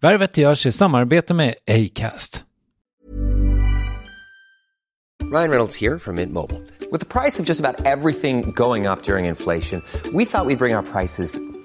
Värvet görs i samarbete med Acast. Ryan Reynolds här från Mint Med priset på nästan allt som går upp under inflationen, trodde vi att vi skulle bring våra priser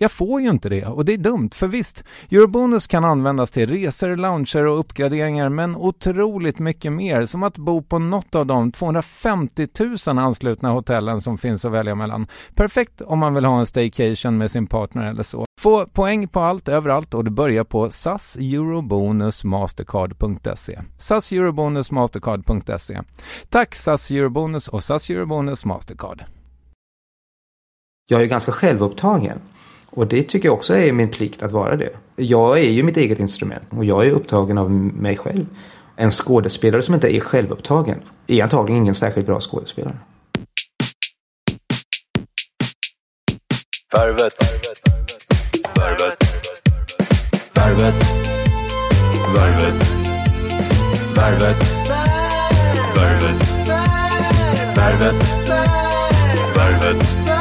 Jag får ju inte det och det är dumt för visst, Eurobonus kan användas till resor, lounger och uppgraderingar men otroligt mycket mer som att bo på något av de 250 000 anslutna hotellen som finns att välja mellan. Perfekt om man vill ha en staycation med sin partner eller så. Få poäng på allt överallt och du börjar på SAS Eurobonus Mastercard.se. SAS Eurobonus Mastercard.se. Tack SAS Eurobonus och SAS Eurobonus Mastercard. Jag är ganska självupptagen. Och det tycker jag också är min plikt att vara det. Jag är ju mitt eget instrument och jag är upptagen av mig själv. En skådespelare som inte är självupptagen är antagligen ingen särskilt bra skådespelare. Värvet. Värvet. Värvet. Värvet. Värvet. Värvet. Värvet. Värvet.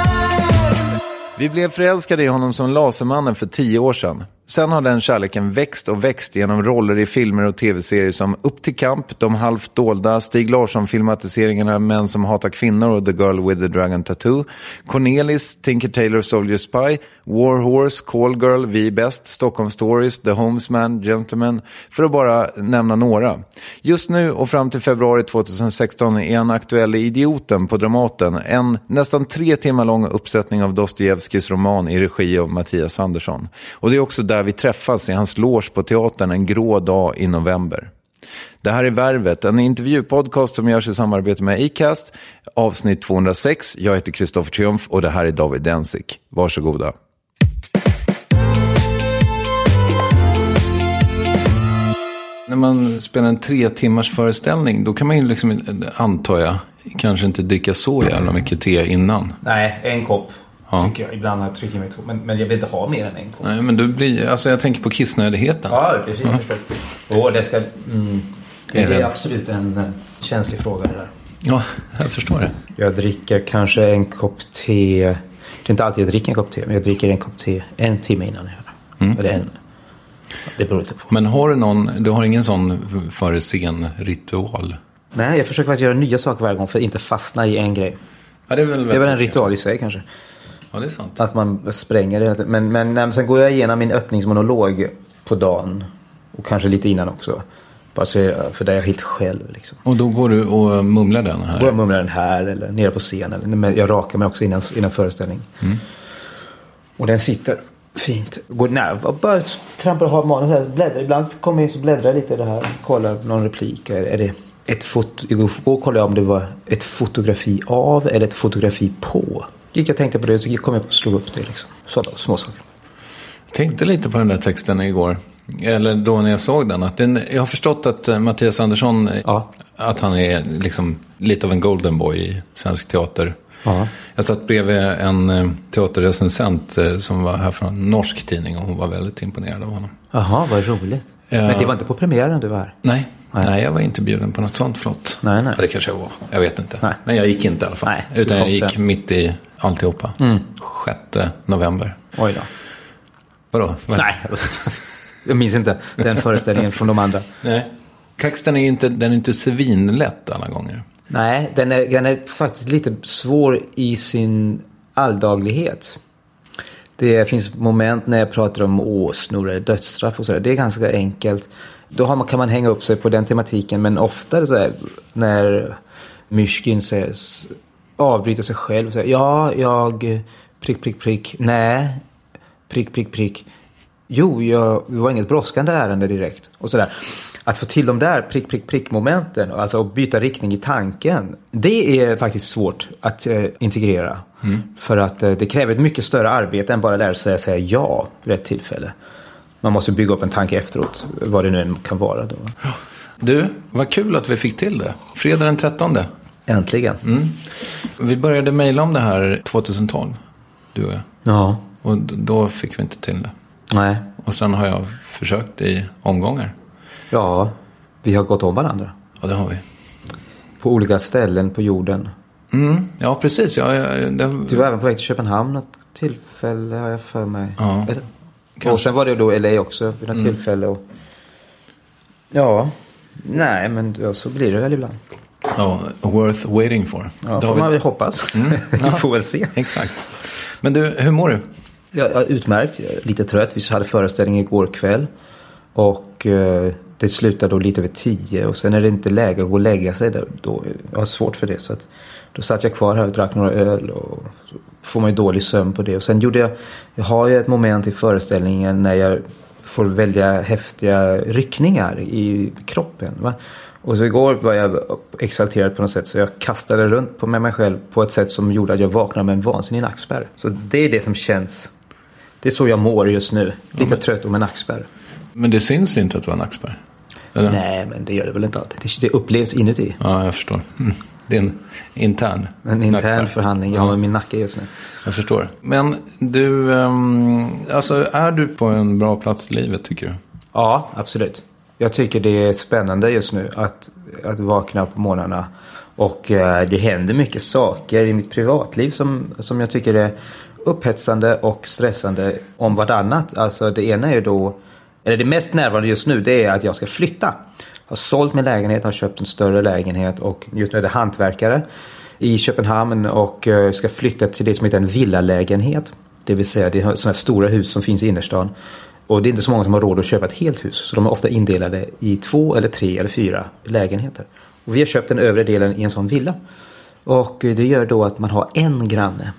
Vi blev förälskade i honom som Lasermannen för tio år sedan. Sen har den kärleken växt och växt genom roller i filmer och tv-serier som Upp till kamp, De halvt dolda, Stig Larsson-filmatiseringarna Män som hatar kvinnor och The Girl with the Dragon Tattoo, Cornelis, Tinker Tailor Soldier Spy, War Horse, Call Girl, Vi är bäst, Stockholm Stories, The Homesman, Gentleman, för att bara nämna några. Just nu och fram till februari 2016 är han aktuell i Idioten på Dramaten, en nästan tre timmar lång uppsättning av Dostojevskijs roman i regi av Mattias Andersson. Och det är också där vi träffas i hans loge på teatern en grå dag i november. Det här är Värvet, en intervjupodcast som görs i samarbete med Acast. Avsnitt 206. Jag heter Kristoffer Triumf och det här är David Densik. Varsågoda. När man spelar en tre timmars föreställning, då kan man ju liksom, antar jag, kanske inte dricka så jävla mycket te innan. Nej, en kopp. Ja. Tycker jag. Ibland har jag tryckt i mig två. Men, men jag vill inte ha mer än en kopp. Nej, men du blir, alltså jag tänker på kissnödigheten. Ja, precis. Jag förstår. Åh, det ska... Mm, det Är absolut en eh, känslig fråga det där. Ja, jag förstår det. Jag dricker kanske en kopp te. Det är inte alltid jag dricker en kopp te. Men jag dricker en kopp te en timme innan jag. Mm. Eller en. Det beror lite på. Men har du någon, du har ingen sån före scen-ritual? Nej, jag försöker att göra nya saker varje gång för att inte fastna i en grej. Ja, det är väl Det är väl en ritual i sig kanske. Ja, det är sant. Att man spränger det. Men, men, men sen går jag igenom min öppningsmonolog på dagen. Och kanske lite innan också. Bara så jag, för där är jag helt själv. Liksom. Och då går du och mumlar den här? Går jag och mumlar den här eller nere på scen. Eller, men jag rakar mig också innan, innan föreställning. Mm. Och den sitter Fint. Går nej, jag bara trampar och har manus. Bläddrar. Ibland kommer jag så bläddrar lite i det här. Kollar någon replik. Är, är det ett foto? Igår kollade jag om det var ett fotografi av eller ett fotografi på. Gick jag tänkte på det så kom jag på att slå upp det liksom. Sådana små saker. Jag tänkte lite på den där texten igår. Eller då när jag såg den. Att den jag har förstått att eh, Mattias Andersson, eh, Ja. att han är liksom lite av en golden boy i svensk teater. Ja. Jag satt bredvid en eh, teaterrecensent som var här från en norsk tidning och hon var väldigt imponerad av honom. Jaha, vad roligt. Men det var inte på premiären du var här? Nej, Nej. nej. jag var inte bjuden på något sånt flott. Nej, nej. Ja, det kanske jag var, jag vet inte. Nej. Men jag gick inte i alla fall. Nej, Utan jag gick sen. Mm. mitt i alltihopa. 6 november. Oj då. Vadå? Vad- Nej, jag minns inte den föreställningen från de andra. nej. Texten är ju inte, den är inte svinlätt alla gånger. Nej, den är, den är faktiskt lite svår i sin alldaglighet. Det finns moment när jag pratar om åsnor eller dödsstraff och sådär. Det är ganska enkelt. Då man, kan man hänga upp sig på den tematiken. Men oftare så här, när Myshkin avbryter sig själv och säger ja, jag, prick, prick, prick, nej, prick, prick, prick. Jo, jag, det var inget brådskande ärende direkt. Och sådär. Att få till de där prick, prick, prick momenten, alltså att byta riktning i tanken. Det är faktiskt svårt att eh, integrera. För att eh, det kräver ett mycket större arbete än bara lära sig att säga ja vid rätt tillfälle. Man måste bygga upp en tanke efteråt, vad det nu än kan vara då. Du, vad kul att vi fick till det. Fredag den 13. Äntligen. Vi började mejla om det här 2012, du och jag. Ja, Och då fick vi inte till det. nej. Och sen har jag försökt i omgångar. Ja, vi har gått om varandra. Ja, det har vi. På olika ställen på jorden. Mm, ja, precis. Ja, ja, det, Du var även på väg till Köpenhamn något tillfälle har jag för mig. Ja, Eller? Kanske. Och sen var det då LA också vid något tillfälle. Och... Ja, nej men ja, så blir det väl ibland. ja, worth waiting for. Ja, David- får man väl hoppas. vi får väl se. Exakt. Men du, hur mår du? Jag, jag, utmärkt, lite trött. Vi hade föreställning igår kväll. Och eh, det slutade då lite över tio. Och sen är det inte läge att gå och lägga sig. Då, jag har svårt för det. Så att, då satt jag kvar här och drack några öl. Och får man ju dålig sömn på det. Och sen gjorde jag, jag har ju ett moment i föreställningen när jag får välja häftiga ryckningar i kroppen. Va? Och så igår var jag exalterad på något sätt så jag kastade runt på med mig själv på ett sätt som gjorde att jag vaknade med en vansinnig nackspärr. Så det är det som känns. Det är så jag mår just nu. Lite trött och med nackspärr. Men det syns inte att du har nackspärr? Eller? Nej, men det gör det väl inte alltid. Det, det upplevs inuti. Ja, jag förstår. Mm. En intern En intern nackspärr. förhandling jag har med min nacke just nu. Jag förstår. Men du, ehm, alltså är du på en bra plats i livet tycker du? Ja, absolut. Jag tycker det är spännande just nu att, att vakna på morgnarna. Och eh, det händer mycket saker i mitt privatliv som, som jag tycker är upphetsande och stressande om vartannat. Alltså det ena är ju då, eller det mest närvarande just nu det är att jag ska flytta. Har sålt min lägenhet, har köpt en större lägenhet och just nu är det hantverkare i Köpenhamn och eh, ska flytta till det som heter en villalägenhet. Det vill säga det är sådana här stora hus som finns i innerstan. Och det är inte så många som har råd att köpa ett helt hus. Så de är ofta indelade i två eller tre eller fyra lägenheter. Och vi har köpt den övre delen i en sån villa. Och eh, det gör då att man har en granne.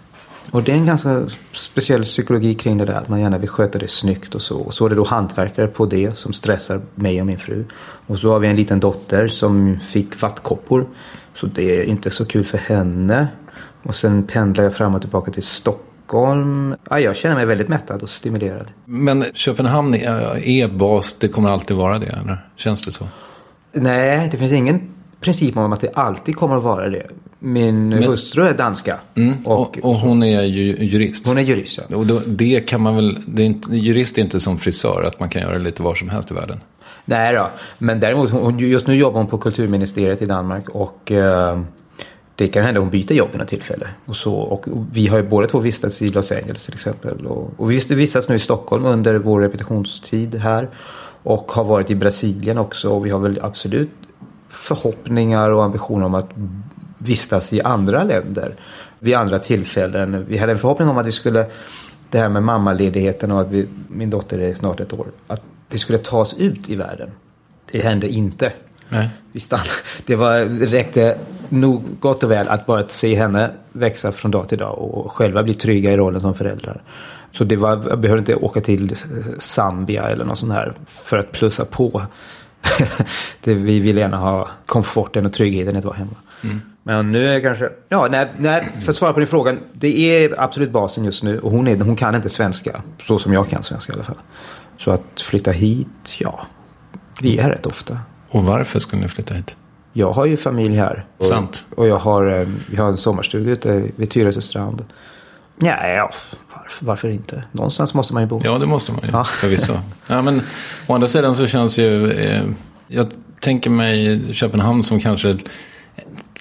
Och det är en ganska speciell psykologi kring det där. Att man gärna vill sköta det snyggt och så. Och så är det då hantverkare på det som stressar mig och min fru. Och så har vi en liten dotter som fick vattkoppor. Så det är inte så kul för henne. Och sen pendlar jag fram och tillbaka till Stockholm. Ja, jag känner mig väldigt mättad och stimulerad. Men Köpenhamn är, bas, det kommer alltid vara det, eller? Känns det så? Nej, det finns ingen princip om att det alltid kommer att vara det. Min hustru är danska. Och, Och, och hon är ju jurist. hon är jurist. Ja. Och då, det kan man väl, det är inte, jurist är inte som frisör, att man kan göra lite var som helst i världen. Nej då. Men däremot, hon, just nu jobbar hon på kulturministeriet i Danmark. Och eh, det kan hända hon byter jobb vid något tillfälle. Och, så, och vi har ju båda två vistats i Los Angeles till exempel. Och, och vi vistas nu i Stockholm under vår repetitionstid här. Och har varit i Brasilien också. Och vi har väl absolut förhoppningar och ambitioner om att vistas i andra länder vid andra tillfällen. Vi hade en förhoppning om att vi skulle, det här med mammaledigheten och att vi, min dotter är snart ett år, att det skulle tas ut i världen. Det hände inte. Nej. Vi stannade. Det var, räckte nog gott och väl att bara se henne växa från dag till dag och själva bli trygga i rollen som föräldrar. Så det var, jag behövde inte åka till Zambia eller något sånt här för att plussa på. det, vi ville gärna ha komforten och tryggheten att vara hemma. Men nu är kanske, ja, nej, nej, för att svara på din fråga. Det är absolut basen just nu och hon, är, hon kan inte svenska. Så som jag kan svenska i alla fall. Så att flytta hit, ja, vi är rätt ofta. Och varför skulle ni flytta hit? Jag har ju familj här. Och, Sant. Och jag har, eh, vi har en sommarstuga ute vid Tyresö strand. Ja, ja varför, varför inte? Någonstans måste man ju bo. Ja, det måste man ju Ja. förvisso. Ja, men å andra sidan så känns ju... Eh, jag tänker mig Köpenhamn som kanske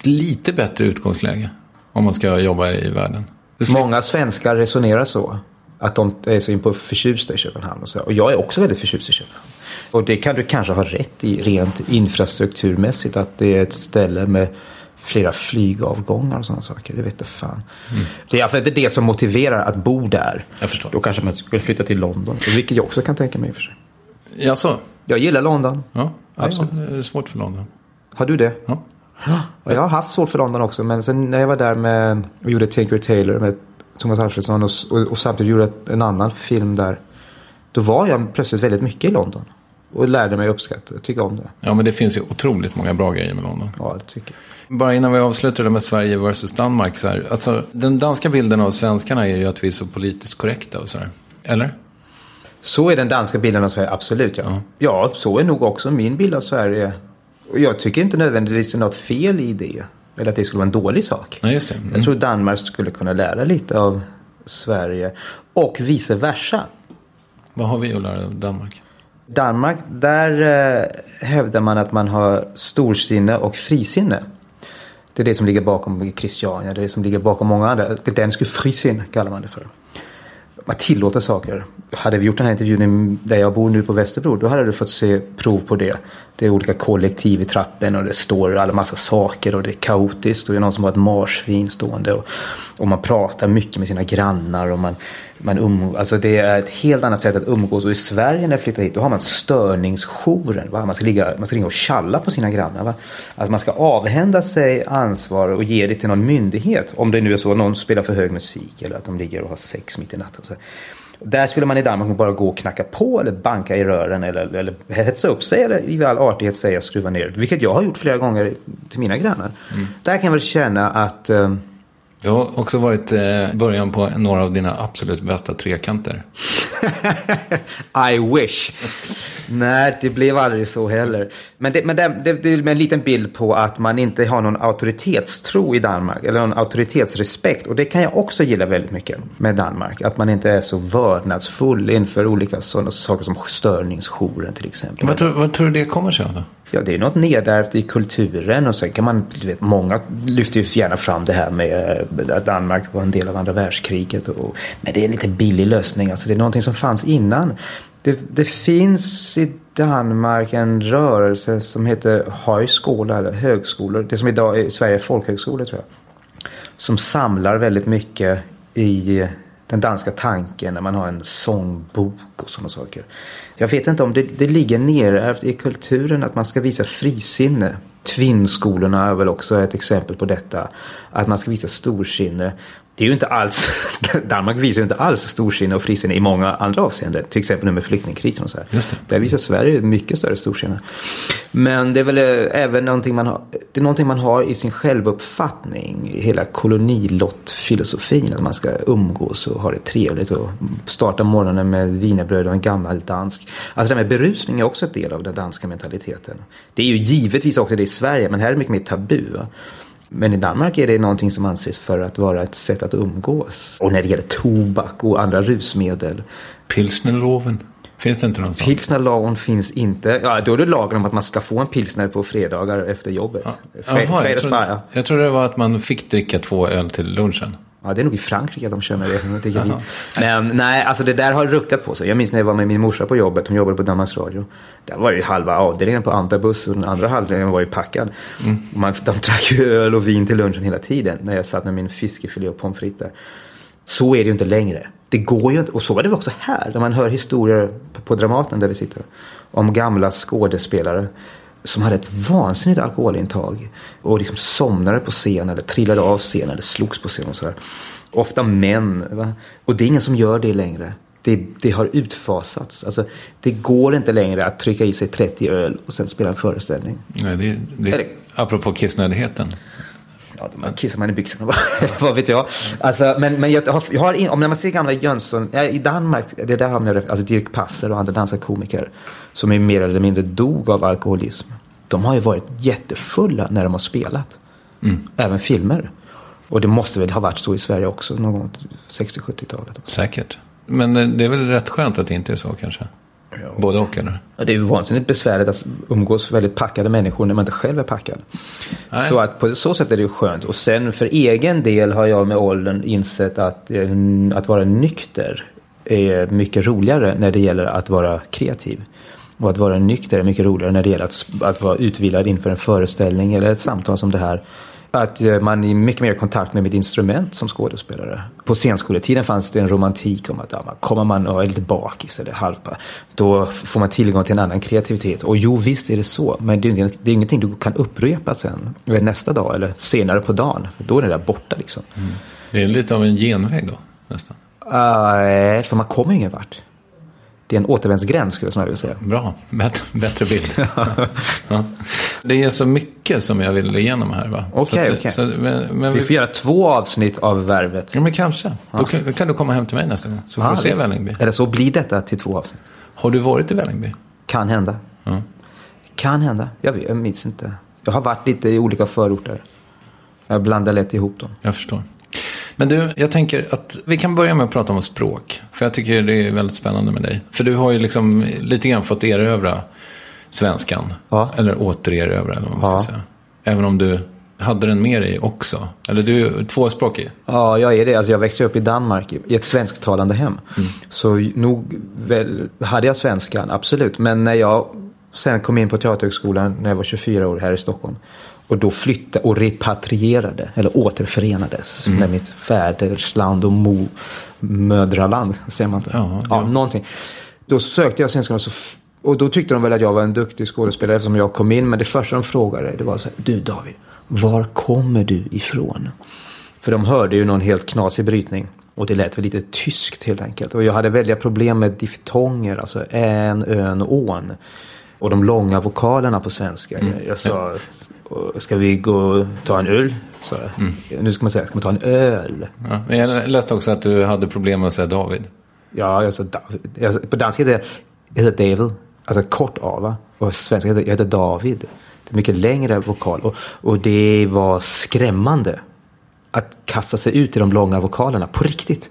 lite bättre utgångsläge. Om man ska jobba i världen. Många svenskar resonerar så. Att de är så in på förtjusta i Köpenhamn. Och, så. och jag är också väldigt förtjust i Köpenhamn. Och det kan du kanske ha rätt i rent infrastrukturmässigt. Att det är ett ställe med flera flygavgångar och sådana saker. Det vet jag fan. Det är fall inte det som motiverar att bo där. Jag förstår. Då kanske man skulle flytta till London. Vilket jag också kan tänka mig i och för sig. Jaså? Jag gillar London. Ja, Absolut. absolut. Det är svårt för London. Har du det? Ja. Och jag har haft svårt för London också. Men sen när jag var där med och gjorde Tinker Tailor med Thomas Alfredsson och, och, och samtidigt gjorde en annan film där. Då var jag plötsligt väldigt mycket i London. Och lärde mig uppskatta och tycka om det. Ja, men det finns ju otroligt många bra grejer med London. Ja, det tycker jag. Bara innan vi avslutar det med Sverige versus Danmark. Så här, alltså, den danska bilden av svenskarna är ju att vi är så politiskt korrekta och så här. Eller? Så är den danska bilden av Sverige, absolut ja. Ja. Ja, så är nog också min bild av Sverige. Och jag tycker inte nödvändigtvis det är något fel i det. Eller att det skulle vara en dålig sak. Nej, just det. Mm. Jag tror Danmark skulle kunna lära lite av Sverige. Och vice versa. Vad har vi att lära av Danmark? Danmark, där eh, hävdar man att man har storsinne och frisinne. Det är det som ligger bakom Christiania, det är det som ligger bakom många andra. Dansk frisinne kallar man det för. Man tillåter saker. Hade vi gjort den här intervjun där jag bor nu på Västerbro, då hade du fått se prov på det. Det är olika kollektiv i trappen och det står alla massa saker och det är kaotiskt och det är någon som har ett marsvin stående. Och, och man pratar mycket med sina grannar och man, man um, alltså det är ett helt annat sätt att umgås. Och i Sverige när jag flyttade hit, då har man störningsjouren. Va? Man, ska ligga, man ska ringa och tjalla på sina grannar. Va? Alltså man ska avhända sig ansvar och ge det till någon myndighet. Om det nu är så att någon spelar för hög musik eller att de ligger och har sex mitt i natten. Så. Där skulle man i Danmark bara gå och knacka på eller banka i rören eller, eller hetsa upp sig eller i all artighet säga skruva ner. Vilket jag har gjort flera gånger till mina grannar. Där kan jag väl känna att eh, Det har också varit eh, början på några av dina absolut bästa trekanter. I wish. Nej, det blev aldrig så heller. Men, det, men det, det, det är en liten bild på att man inte har någon auktoritetstro i Danmark. Eller någon auktoritetsrespekt. Och det kan jag också gilla väldigt mycket med Danmark. Att man inte är så vördnadsfull inför olika sådana saker som störningsjouren till exempel. Vad tror, vad tror du det kommer sig av då? Ja, det är något nedärvt i kulturen och sen kan man, du vet, många lyfter ju gärna fram det här med eh, att Danmark var en del av andra världskriget. Och, men det är en lite billig lösning, alltså det är någonting som fanns innan. Det, det finns i Danmark en rörelse som heter högskola eller högskolor. Det som idag är Sverige folkhögskolor tror jag. Som samlar väldigt mycket i den danska tanken när man har en sångbok och sådana saker. Jag vet inte om det, det ligger nerärvt i kulturen att man ska visa frisinne. Tvinnskolorna är väl också ett exempel på detta. Att man ska visa storsinne. Det är ju inte alls, Danmark visar ju inte alls storsinne och frisinne i många andra avseenden. Till exempel nu med flyktingkrisen och så här. Just det. Där visar Sverige mycket större storsinne. Men det är väl eh, även någonting man har, det är någonting man har i sin självuppfattning. Hela kolonilottfilosofin. Att man ska umgås och ha det trevligt och starta morgonen med wienerbröd och en gammal dansk. Alltså det här med berusning är också ett del av den danska mentaliteten. Det är ju givetvis också det i Sverige men här är det mycket mer tabu. Va? Men i Danmark är det någonting som anses för att vara ett sätt att umgås. Och när det gäller tobak och andra rusmedel. Pilsnerloven. Finns det inte någon sån? Pilsnerlagen finns inte. Ja, då är det lagen om att man ska få en pilsner på fredagar efter jobbet. Fre- Jaha, jag, trodde, ja. jag trodde det var att man fick dricka två öl till lunchen. Ja, det är nog i Frankrike de kör med det. Vi. Men nej, alltså det där har ruckat på sig. Jag minns när jag var med min morsa på jobbet. Hon jobbade på Danmarks Radio. Där var ju halva avdelningen på Antabus och den andra halvdelen var ju packad. Man, de drack ju öl och vin till lunchen hela tiden. När jag satt med min fiskefilé och pommes frites där. Så är det ju inte längre. Det går ju inte. Och så var det också här. När man hör historier på Dramaten där vi sitter. Om gamla skådespelare. Som hade ett vansinnigt alkoholintag och liksom somnade på scen eller trillade av scen eller slogs på scen och sådär. Ofta män. Va? Och det är ingen som gör det längre. Det, det har utfasats. Alltså, det går inte längre att trycka i sig 30 öl och sen spela en föreställning. Nej, det, det, Eller- apropå kissnödigheten. Ja, då kissar man i byxorna bara. Vad vet jag. Alltså, men, men jag har, jag har in, om man ser gamla Jönsson, ja, i Danmark, det där har man alltså Dirk Passer och andra danska komiker som är mer eller mindre dog av alkoholism. De har ju varit jättefulla när de har spelat. Även filmer. Och det måste väl ha varit så i Sverige också någon gång 60-70-talet. Säkert. Men eh, det är väl rätt skönt att det inte är så kanske? Både och eller? Det är ju vansinnigt besvärligt att umgås väldigt packade människor när man inte själv är packad. Så att på så sätt är det ju skönt. Och sen för egen del har jag med åldern insett att, eh, att vara nykter är mycket roligare när det gäller att vara kreativ. Och att vara nykter är mycket roligare när det gäller att, att vara utvilad inför en föreställning eller ett samtal som det här. Att eh, man är mycket mer i kontakt med mitt instrument som skådespelare. På scenskoletiden fanns det en romantik om att ja, man- kommer man och är lite bakis eller halvpa, då får man tillgång till en annan kreativitet. Och jo, visst är det så. Men det är, det är ingenting du kan upprepa sen, eller nästa dag eller senare på dagen. Då är det där borta liksom. Det är lite av en genväg då, nästan. Uh, för man kommer ingen vart. Det är en återvändsgränd skulle jag snarare säga. Bra, bättre, bättre bild. ja. Det är så mycket som jag vill igenom här va? Okej, att- okej. så- Men, men, Vi vi, får göra två avsnitt av Värvet. ja, men kanske. Då kan, kan du komma hem till mig nästa gång. Så får Ah, du se visst. Vällingby. Eller så blir detta till två avsnitt. Har du varit i Vällingby? Kan hända. Ja. Kan hända. Jag, vet, jag minns inte. Jag har varit lite i olika förorter. Jag blandar lätt ihop dem. Jag förstår. Men du, jag tänker att vi kan börja med att prata om språk. För jag tycker det är väldigt spännande med dig. För du har ju liksom lite grann fått erövra svenskan. Ja. Eller återerövra, eller vad man Ja. ska säga. Även om du hade den med dig också. Eller du är tvåspråkig. Ja, jag är det. Alltså, jag växte upp i Danmark i ett svensktalande hem. Så nog väl, hade jag svenskan, absolut. Men när jag sen kom in på Teaterhögskolan när jag var 24 år här i Stockholm. Och då flyttade och repatrierade, eller återförenades med mitt fädersland och mo, mödraland, säger man inte? Ja, ja, någonting. Då sökte jag scenskolan och då tyckte de väl att jag var en duktig skådespelare eftersom jag kom in. Men det första de frågade det var så här, du David, var kommer du ifrån? För de hörde ju någon helt knasig brytning. Och det lät väl lite tyskt helt enkelt. Och jag hade väldiga problem med diftonger, alltså än, ön ån. Och de långa vokalerna på svenska. Jag, jag sa, ska vi gå och ta en öl? Så, Nu ska man säga, ska man ta en öl? Ja. Men jag läste också att du hade problem med att säga David. Ja, jag sa David. Jag, på danska heter jag heter David. Alltså kort A va? Och på svenska heter jag heter David. Det är mycket längre vokal. Och, och det var skrämmande. Att kasta sig ut i de långa vokalerna på riktigt.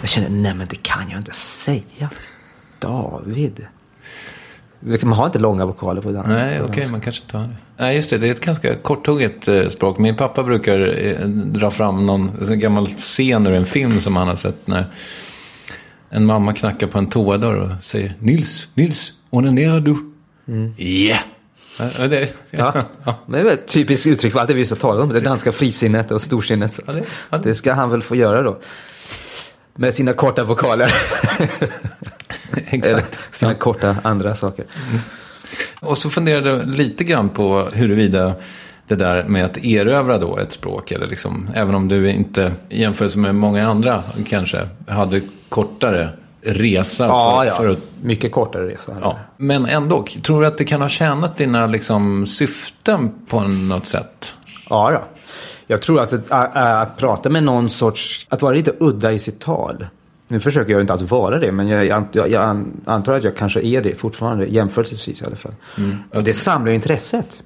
Jag kände, nej men det kan jag inte säga. David. Man har inte långa vokaler på danska. Nej, okej, man kanske inte har det. Nej, just det. Det är ett ganska korthugget eh, språk. Min pappa brukar eh, dra fram någon en gammal scen ur en film som han har sett när en mamma knackar på en toadörr och säger Nils, Nils, onanerar du? Ja! Ja, det, Ja. Men det är väl ett typiskt uttryck för allt det vi just har talat om. Det danska frisinnet och storsinnet. Ja, ja, det ska han väl få göra då. Med sina korta vokaler. Exakt. sina korta andra saker. Och så funderade jag lite grann på huruvida det där med att erövra då ett språk, eller liksom, även om du inte i jämförelse med många andra kanske hade kortare resa Ja, för, ja. för att Mycket kortare resa. Ja, men ändå, tror du att det kan ha tjänat dina liksom, syften på något sätt? Ja, då. Jag tror att, att, att, att prata med någon sorts, att vara lite udda i sitt tal. Nu försöker jag inte alls vara det, men jag, jag, jag, jag antar att jag kanske är det fortfarande, jämförelsevis i alla fall. Och det samlar intresset.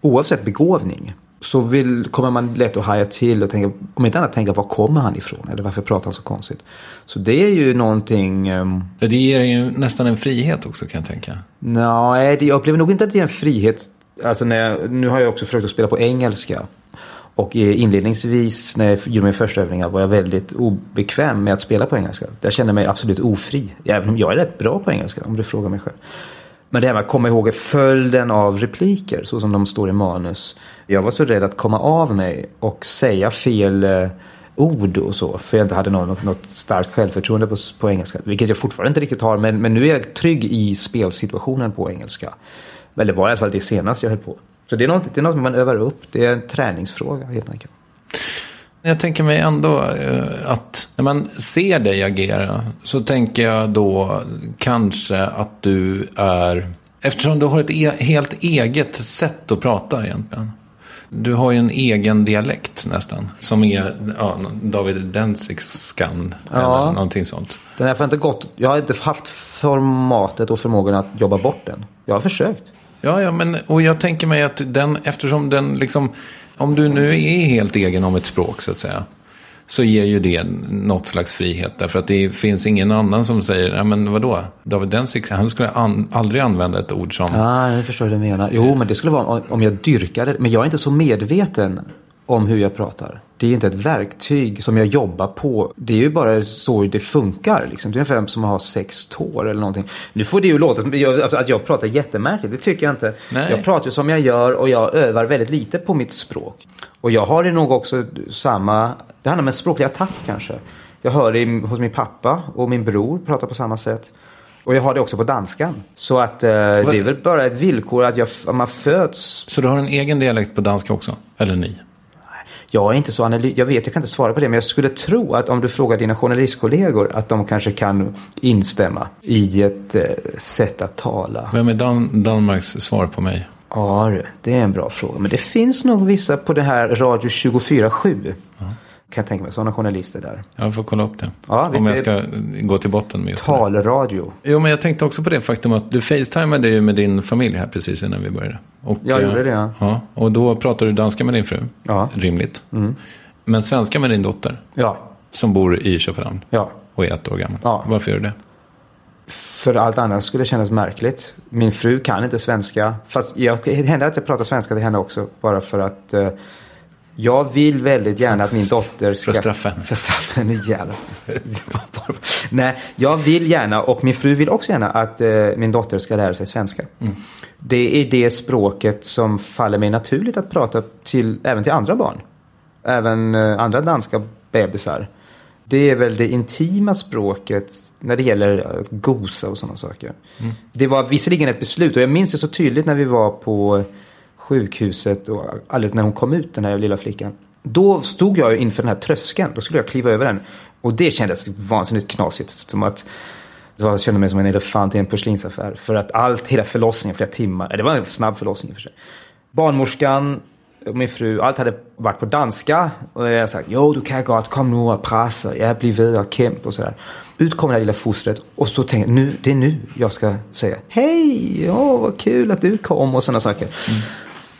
Oavsett begåvning. Så vill, kommer man lätt att haja till och tänka, om inte annat tänka, var kommer han ifrån? Eller varför pratar han så konstigt? Så det är ju någonting... ehm, Det ger ju nästan en frihet också kan jag tänka. Nej, jag upplever nog inte att det är en frihet. Alltså när jag, nu har jag också försökt att spela på engelska. Och inledningsvis när jag gjorde min första övningar var jag väldigt obekväm med att spela på engelska. Jag kände mig absolut ofri. Även om jag är rätt bra på engelska om du frågar mig själv. Men det här med att komma ihåg följden av repliker så som de står i manus. Jag var så rädd att komma av mig och säga fel eh, ord och så. För jag inte hade något, något starkt självförtroende på, på engelska. Vilket jag fortfarande inte riktigt har. Men, men nu är jag trygg i spelsituationen på engelska. Eller var i alla fall det senaste jag höll på. Så det är något, det är något man övar upp. Det är en träningsfråga helt enkelt. Jag tänker mig ändå eh, att när man ser dig agera så tänker jag då kanske att du är, eftersom du har ett e helt eget sätt att prata egentligen. Du har ju en egen dialekt nästan, som är ja, David Denzigskan Ja. eller någonting sånt. Den har inte gått, jag har inte haft formatet och förmågan att jobba bort den. Jag har försökt. Ja, ja, men och jag tänker mig att den, eftersom den liksom, om du nu är helt egen om ett språk så att säga, så ger ju det något slags frihet. Därför att det finns ingen annan som säger, ja men vadå, David Densik, han skulle an, aldrig använda ett ord som, Ja, jag förstår vad du menar. Jo, men det skulle vara om jag dyrkade. Men jag är inte så medveten om hur jag pratar. Det är inte ett verktyg som jag jobbar på. Det är ju bara så det funkar. Liksom. Det är ungefär som att ha sex tår eller någonting. Nu får det ju låta som jag- att jag pratar jättemärkligt. Det tycker jag inte. Nej. Jag pratar ju som jag gör och jag övar väldigt lite på mitt språk. Och jag har det nog också samma. Det handlar om en språklig attack kanske. Jag hör det hos min pappa och min bror pratar på samma sätt. Och jag har det också på danskan. Så att eh, det är väl bara ett villkor att, jag, man föds. så du har en egen dialekt på danska också? Eller ni? Jag är inte så analy- Jag vet, jag kan inte svara på det. Men jag skulle tro att om du frågar dina journalistkollegor att de kanske kan instämma i ett eh, sätt att tala. Vem är Dan- Danmarks svar på mig? Ja, det är en bra fråga. Men det finns nog vissa på det här Radio 24-7. Kan jag tänka mig. Sådana journalister där. Jag får kolla upp det. Ja, om jag ska gå till botten med just det. Talradio. Jo, men jag tänkte också på det faktum att du facetimade ju med din familj här precis innan vi började. Och, Jag eh, gjorde det, ja. ja. Och då pratade du danska med din fru. Ja. Rimligt. Men svenska med din dotter. Ja. Som bor i Köpenhamn. Ja. Och är ett år gammal. Ja. Varför gör du det? För allt annat skulle det kännas märkligt. Min fru kan inte svenska. Fast jag, det händer att jag pratar svenska till henne också. Bara för att eh, jag vill väldigt gärna att min dotter ska... För henne. För att straffa henne. Jävla Nej, jag vill gärna och min fru vill också gärna att eh, min dotter ska lära sig svenska. Mm. Det är det språket som faller mig naturligt att prata till, även till andra barn. Även eh, andra danska bebisar. Det är väl det intima språket när det gäller att gosa och sådana saker. Det var visserligen ett beslut och jag minns det så tydligt när vi var på sjukhuset och alldeles när hon kom ut den här lilla flickan. Då stod jag inför den här tröskeln. Då skulle jag kliva över den. Och det kändes vansinnigt knasigt. Som att jag kände mig som en elefant i en porslinsaffär. För att allt, hela förlossningen, flera timmar. Det var en snabb förlossning i och för sig. Barnmorskan min fru, allt hade varit på danska. Och jag sa, jo du kan gott, kom nu och pressa, jag blir vidare, kämp och sådär. Ut kom det här lilla fostret och så tänkte jag, nu, det är nu jag ska säga, hej, åh vad kul att du kom och sådana saker. Mm.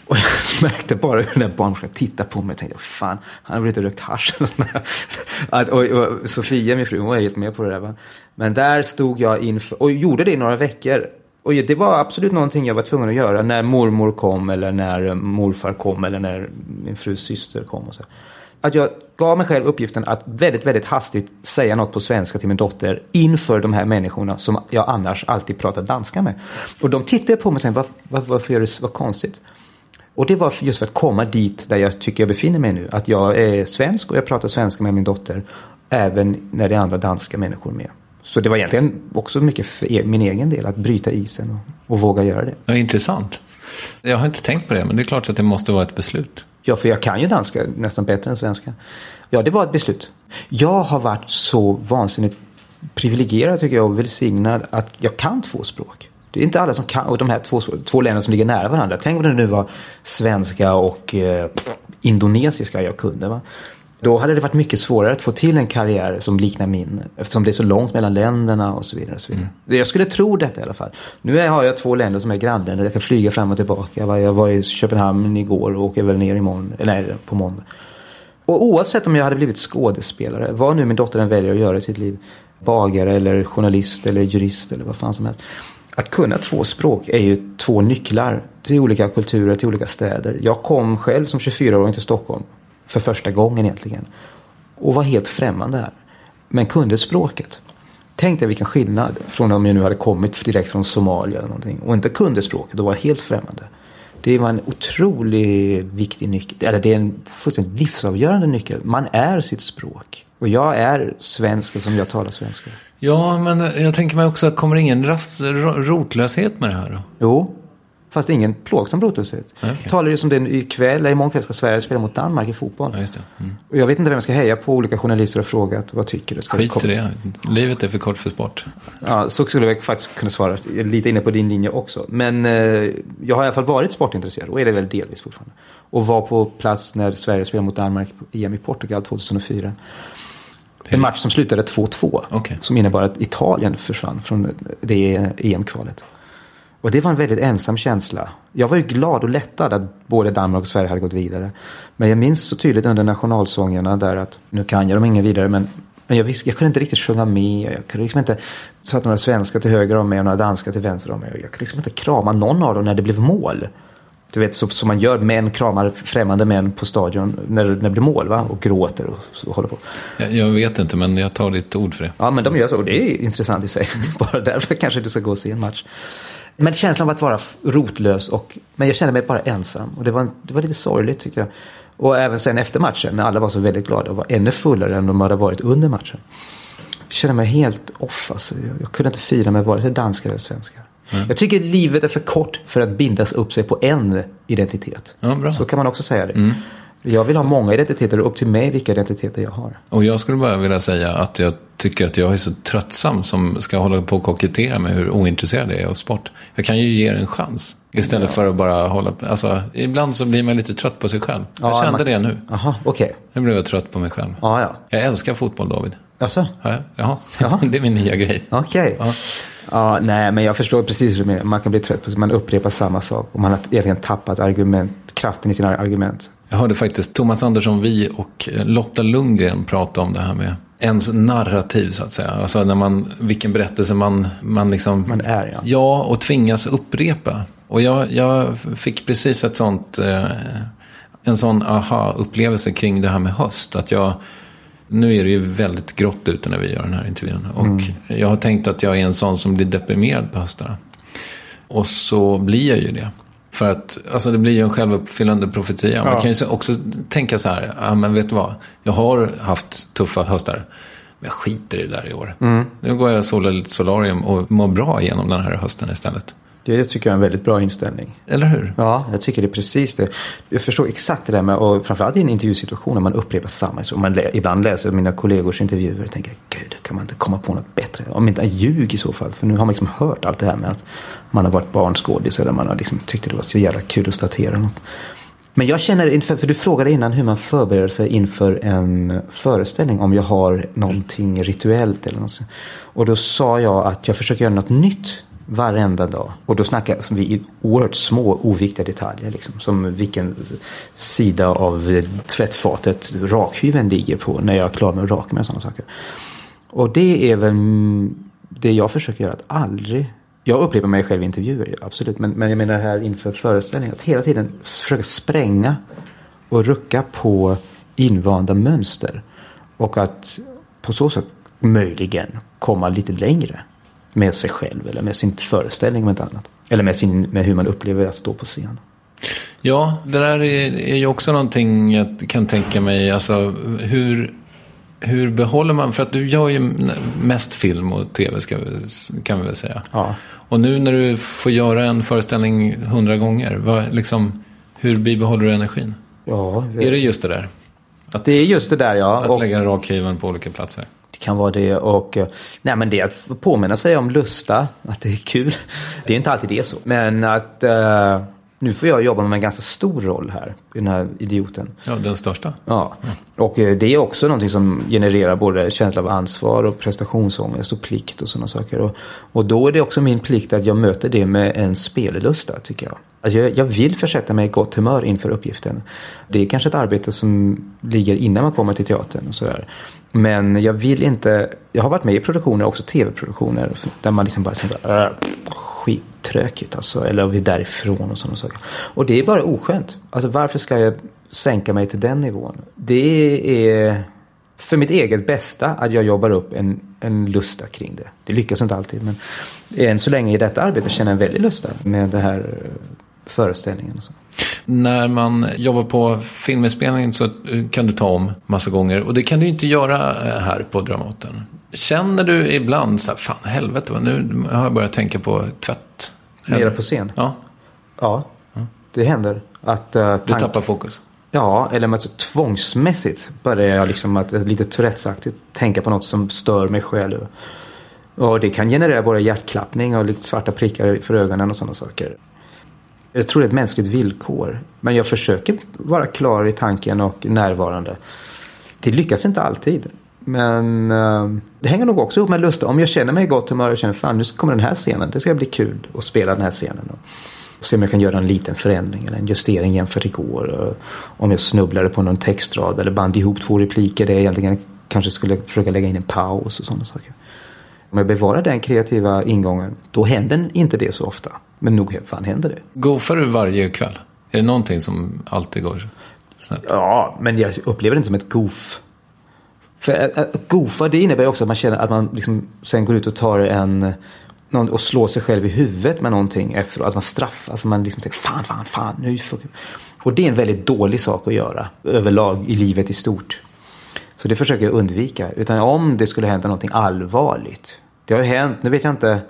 Och jag märkte bara hur den där barnmorskan tittade på mig och tänkte, fan, han har väl inte rökt hasch eller sånt och, och Sofia, min fru, hon var helt med på det där. Va? Men där stod jag inför, och gjorde det i några veckor. Och det var absolut någonting jag var tvungen att göra när mormor kom eller när eh, morfar kom eller när min frus syster kom. Och så. Att jag gav mig själv uppgiften att väldigt, väldigt hastigt säga något på svenska till min dotter inför de här människorna som jag annars alltid pratar danska med. Och de tittade på mig och sa, varför gör du så konstigt? Och det var just för att komma dit där jag tycker jag befinner mig nu. Att jag är svensk och jag pratar svenska med min dotter. Även när det är andra danska människor med. Så det var egentligen också mycket för e- min egen del att bryta isen och, och våga göra det. Ja, intressant. Jag har inte tänkt på det, men det är klart att det måste vara ett beslut. Ja, för jag kan ju danska nästan bättre än svenska. Ja, det var ett beslut. Jag har varit så vansinnigt privilegierad tycker jag och välsignad att jag kan två språk. Det är inte alla som kan, och de här två, två länder som ligger nära varandra. Tänk om det nu var svenska och eh, indonesiska jag kunde. Va? Då hade det varit mycket svårare att få till en karriär som liknar min. Eftersom det är så långt mellan länderna och så vidare. Och så vidare. Jag skulle tro detta i alla fall. Nu har jag två länder som är grannländer. Jag kan flyga fram och tillbaka. Jag var, jag var i Köpenhamn igår och åker väl ner imorgon. Nej, på måndag. Och oavsett om jag hade blivit skådespelare, vad nu min dotter än väljer att göra i sitt liv, bagare eller journalist eller jurist eller vad fan som helst. Att kunna två språk är ju två nycklar till olika kulturer, till olika städer. Jag kom själv som 24-åring till Stockholm för första gången egentligen. Och var helt främmande här. Men kunde språket. Tänk dig vilken skillnad från om jag nu hade kommit direkt från Somalia eller någonting och inte kunde språket och var helt främmande. Det var en otroligt viktig nyckel. Eller det är en fullständigt livsavgörande nyckel. Man är sitt språk. Och jag är svensk som jag talar svenska. Ja, men jag tänker mig också att kommer ingen rast, ro- rotlöshet med det här då? Jo, Fast ingen plågsam rotlöshet. okej. Talar ju som det ikväll, eller imorgon kväll ska Sverige spela mot Danmark i fotboll. Ja, just det. Mm. Och jag vet inte vem jag ska heja på. Olika journalister har frågat vad tycker du? Ska Skit i komma- det. Livet är för kort för sport. Ja, så skulle jag faktiskt kunna svara. Jag är lite inne på din linje också. Men eh, jag har i alla fall varit sportintresserad och är det väl delvis fortfarande. Och var på plats när Sverige spelade mot Danmark på EM i Portugal 2004. En match som slutade 2-2. Okej. Som innebar att Italien försvann från det EM-kvalet. Och det var en väldigt ensam känsla. Jag var ju glad och lättad att både Danmark och Sverige hade gått vidare. Men jag minns så tydligt under nationalsångerna där att nu kan jag dem ingen vidare men men jag, visste, jag kunde inte riktigt sjunga med. Jag kunde liksom inte... satt några svenskar till höger om mig och några danskar till vänster om mig. Jag kunde liksom inte krama någon av dem när det blev mål. Du vet, så, som man gör, män kramar främmande män på stadion när, när det blir mål va? Och gråter och så håller på. Jag, jag vet inte, men jag tar ditt ord för det. Ja, men de gör så. Och det är intressant i sig. Bara därför kanske du ska gå och se en match. Men känslan av att vara rotlös och... Men jag kände mig bara ensam. Och det var, det var lite sorgligt tyckte jag. Och även sen efter matchen, när alla var så väldigt glada och var ännu fullare än de hade varit under matchen. Jag kände mig helt off. Alltså. Jag, jag kunde inte fira med vare sig danskar eller svenskar. Jag tycker livet är för kort för att bindas upp sig på en identitet. Ja. Så kan man också säga det. Jag vill ha många identiteter och upp till mig vilka identiteter jag har. Och jag skulle bara vilja säga att jag tycker att jag är så tröttsam som ska hålla på och kokettera med hur ointresserad jag är av sport. Jag kan ju ge det en chans. Istället för att bara hålla på. Alltså, ibland så blir man lite trött på sig själv. Jag Ja, kände man- det nu. Jaha, okej. Nu blev jag trött på mig själv. Ja, ja. Jag älskar fotboll, David. Alltså? Ja, jaha. Jaha. det är min nya grej. Okej. Ja. Ja. nej, men jag förstår precis hur du menar. Man kan bli trött på att man upprepar samma sak. Och man har egentligen tappat argument, kraften i sina argument. Jag hörde faktiskt Thomas Andersson Vi och eh, Lotta Lundgren prata om det här med ens narrativ så att säga. Alltså när man, vilken berättelse man, man liksom... Man är, ja. Ja, och tvingas upprepa. Och jag, jag fick precis ett sånt, eh, en sån aha-upplevelse kring det här med höst. Att jag, nu är det ju väldigt grått ute när vi gör den här intervjun. Och jag har tänkt att jag är en sån som blir deprimerad på höstarna. Och så blir jag ju det. För att alltså det blir ju en självuppfyllande profetia. Man kan ju så- också tänka så här, ja men vet du vad? Jag har haft tuffa höstar. Men jag skiter i det där i år. Nu går jag och solar lite solarium och mår bra igenom den här hösten istället. Det tycker jag är en väldigt bra inställning. Eller hur? Ja, jag tycker det är precis det. Jag förstår exakt det där med, och framförallt i en intervjusituation när man upprepar samma. Man lä- ibland läser mina kollegors intervjuer och tänker, gud, kan man inte komma på något bättre? Om inte ljug i så fall. För nu har man liksom hört allt det här med att man har varit barnskådis eller man har liksom tyckt det var så jävla kul att statera något. Men jag känner inför, för du frågade innan hur man förbereder sig inför en föreställning. Om jag har någonting rituellt eller något. Och då sa jag att jag försöker göra något nytt varenda dag. Och då snackar vi i oerhört små oviktiga detaljer. Liksom, som vilken sida av tvättfatet rakhyveln ligger på när jag är klar med att raka mig och sådana saker. Och det är väl det jag försöker göra. Att aldrig jag upprepar mig själv i intervjuer, absolut. Men, men jag menar här inför föreställningen. Att hela tiden försöka spränga och rucka på invanda mönster. Och att på så sätt möjligen komma lite längre med sig själv. Eller med sin föreställning om inte annat. Eller med, sin, med hur man upplever att stå på scen. Ja, det där är, är ju också någonting jag kan tänka mig. Alltså, hur, hur behåller man, för att du gör ju mest film och tv ska kan vi väl säga. Ja. Och nu när du får göra en föreställning hundra gånger, vad, liksom, hur bibehåller du energin? Ja, Är det just det där? Att, det är just det där ja. att Och- lägga rakhyveln på olika platser? Det kan vara det och eh, nej men det är att påminna sig om lusta, att det är kul. Det är inte alltid det är så. Men att eh, nu får jag jobba med en ganska stor roll här, i den här idioten. Ja, den största. Ja, och eh, det är också någonting som genererar både känsla av ansvar och prestationsångest och plikt och sådana saker. Och, och då är det också min plikt att jag möter det med en spellusta tycker jag. Alltså jag, jag vill försätta mig i gott humör inför uppgiften. Det är kanske ett arbete som ligger innan man kommer till teatern och sådär. Men jag vill inte, jag har varit med i produktioner, också tv-produktioner, där man liksom bara säger äh, skittråkigt alltså, eller vi är därifrån och sådana saker. Och det är bara oskönt. Alltså varför ska jag sänka mig till den nivån? Det är för mitt eget bästa att jag jobbar upp en, en lusta kring det. Det lyckas inte alltid men än så länge i detta arbete känner jag en väldig lusta med den här föreställningen. Och så. När man jobbar på filminspelningen så kan du ta om massa gånger. Och det kan du inte göra eh, här på Dramaten. Känner du ibland så här, fan helvete, nu har jag börjat tänka på tvätt? Nere på scen? Ja. Ja, det händer. Att, uh, Du tappar fokus. Ja, eller alltså, tvångsmässigt börjar jag liksom att lite Tourettesaktigt tänka på något som stör mig själv. Och det kan generera både hjärtklappning och lite svarta prickar för ögonen och sådana saker. Jag tror det är ett mänskligt villkor. Men jag försöker vara klar i tanken och närvarande. Det lyckas inte alltid. Men eh, det hänger nog också ihop med lust. Om jag känner mig i gott humör och känner fan nu kommer den här scenen. Det ska bli kul att spela den här scenen. Och se om jag kan göra en liten förändring eller en justering jämfört igår. Och om jag snubblade på någon textrad eller band ihop två repliker där jag egentligen kanske skulle försöka lägga in en paus och sådana saker. Om jag bevarar den kreativa ingången då händer inte det så ofta. Men nog fan händer det. Goofar du varje kväll? Är det någonting som alltid går snett? Ja, men jag upplever det inte som ett goof. För att, goofa det innebär också att man känner att man liksom sen går ut och tar en och slår sig själv i huvudet med någonting efteråt. Alltså man straffar. Alltså man liksom tänker fan, fan, fan. Nu och det är en väldigt dålig sak att göra överlag i livet i stort. Så det försöker jag undvika. Utan om det skulle hända någonting allvarligt. Det har ju hänt, nu vet jag inte.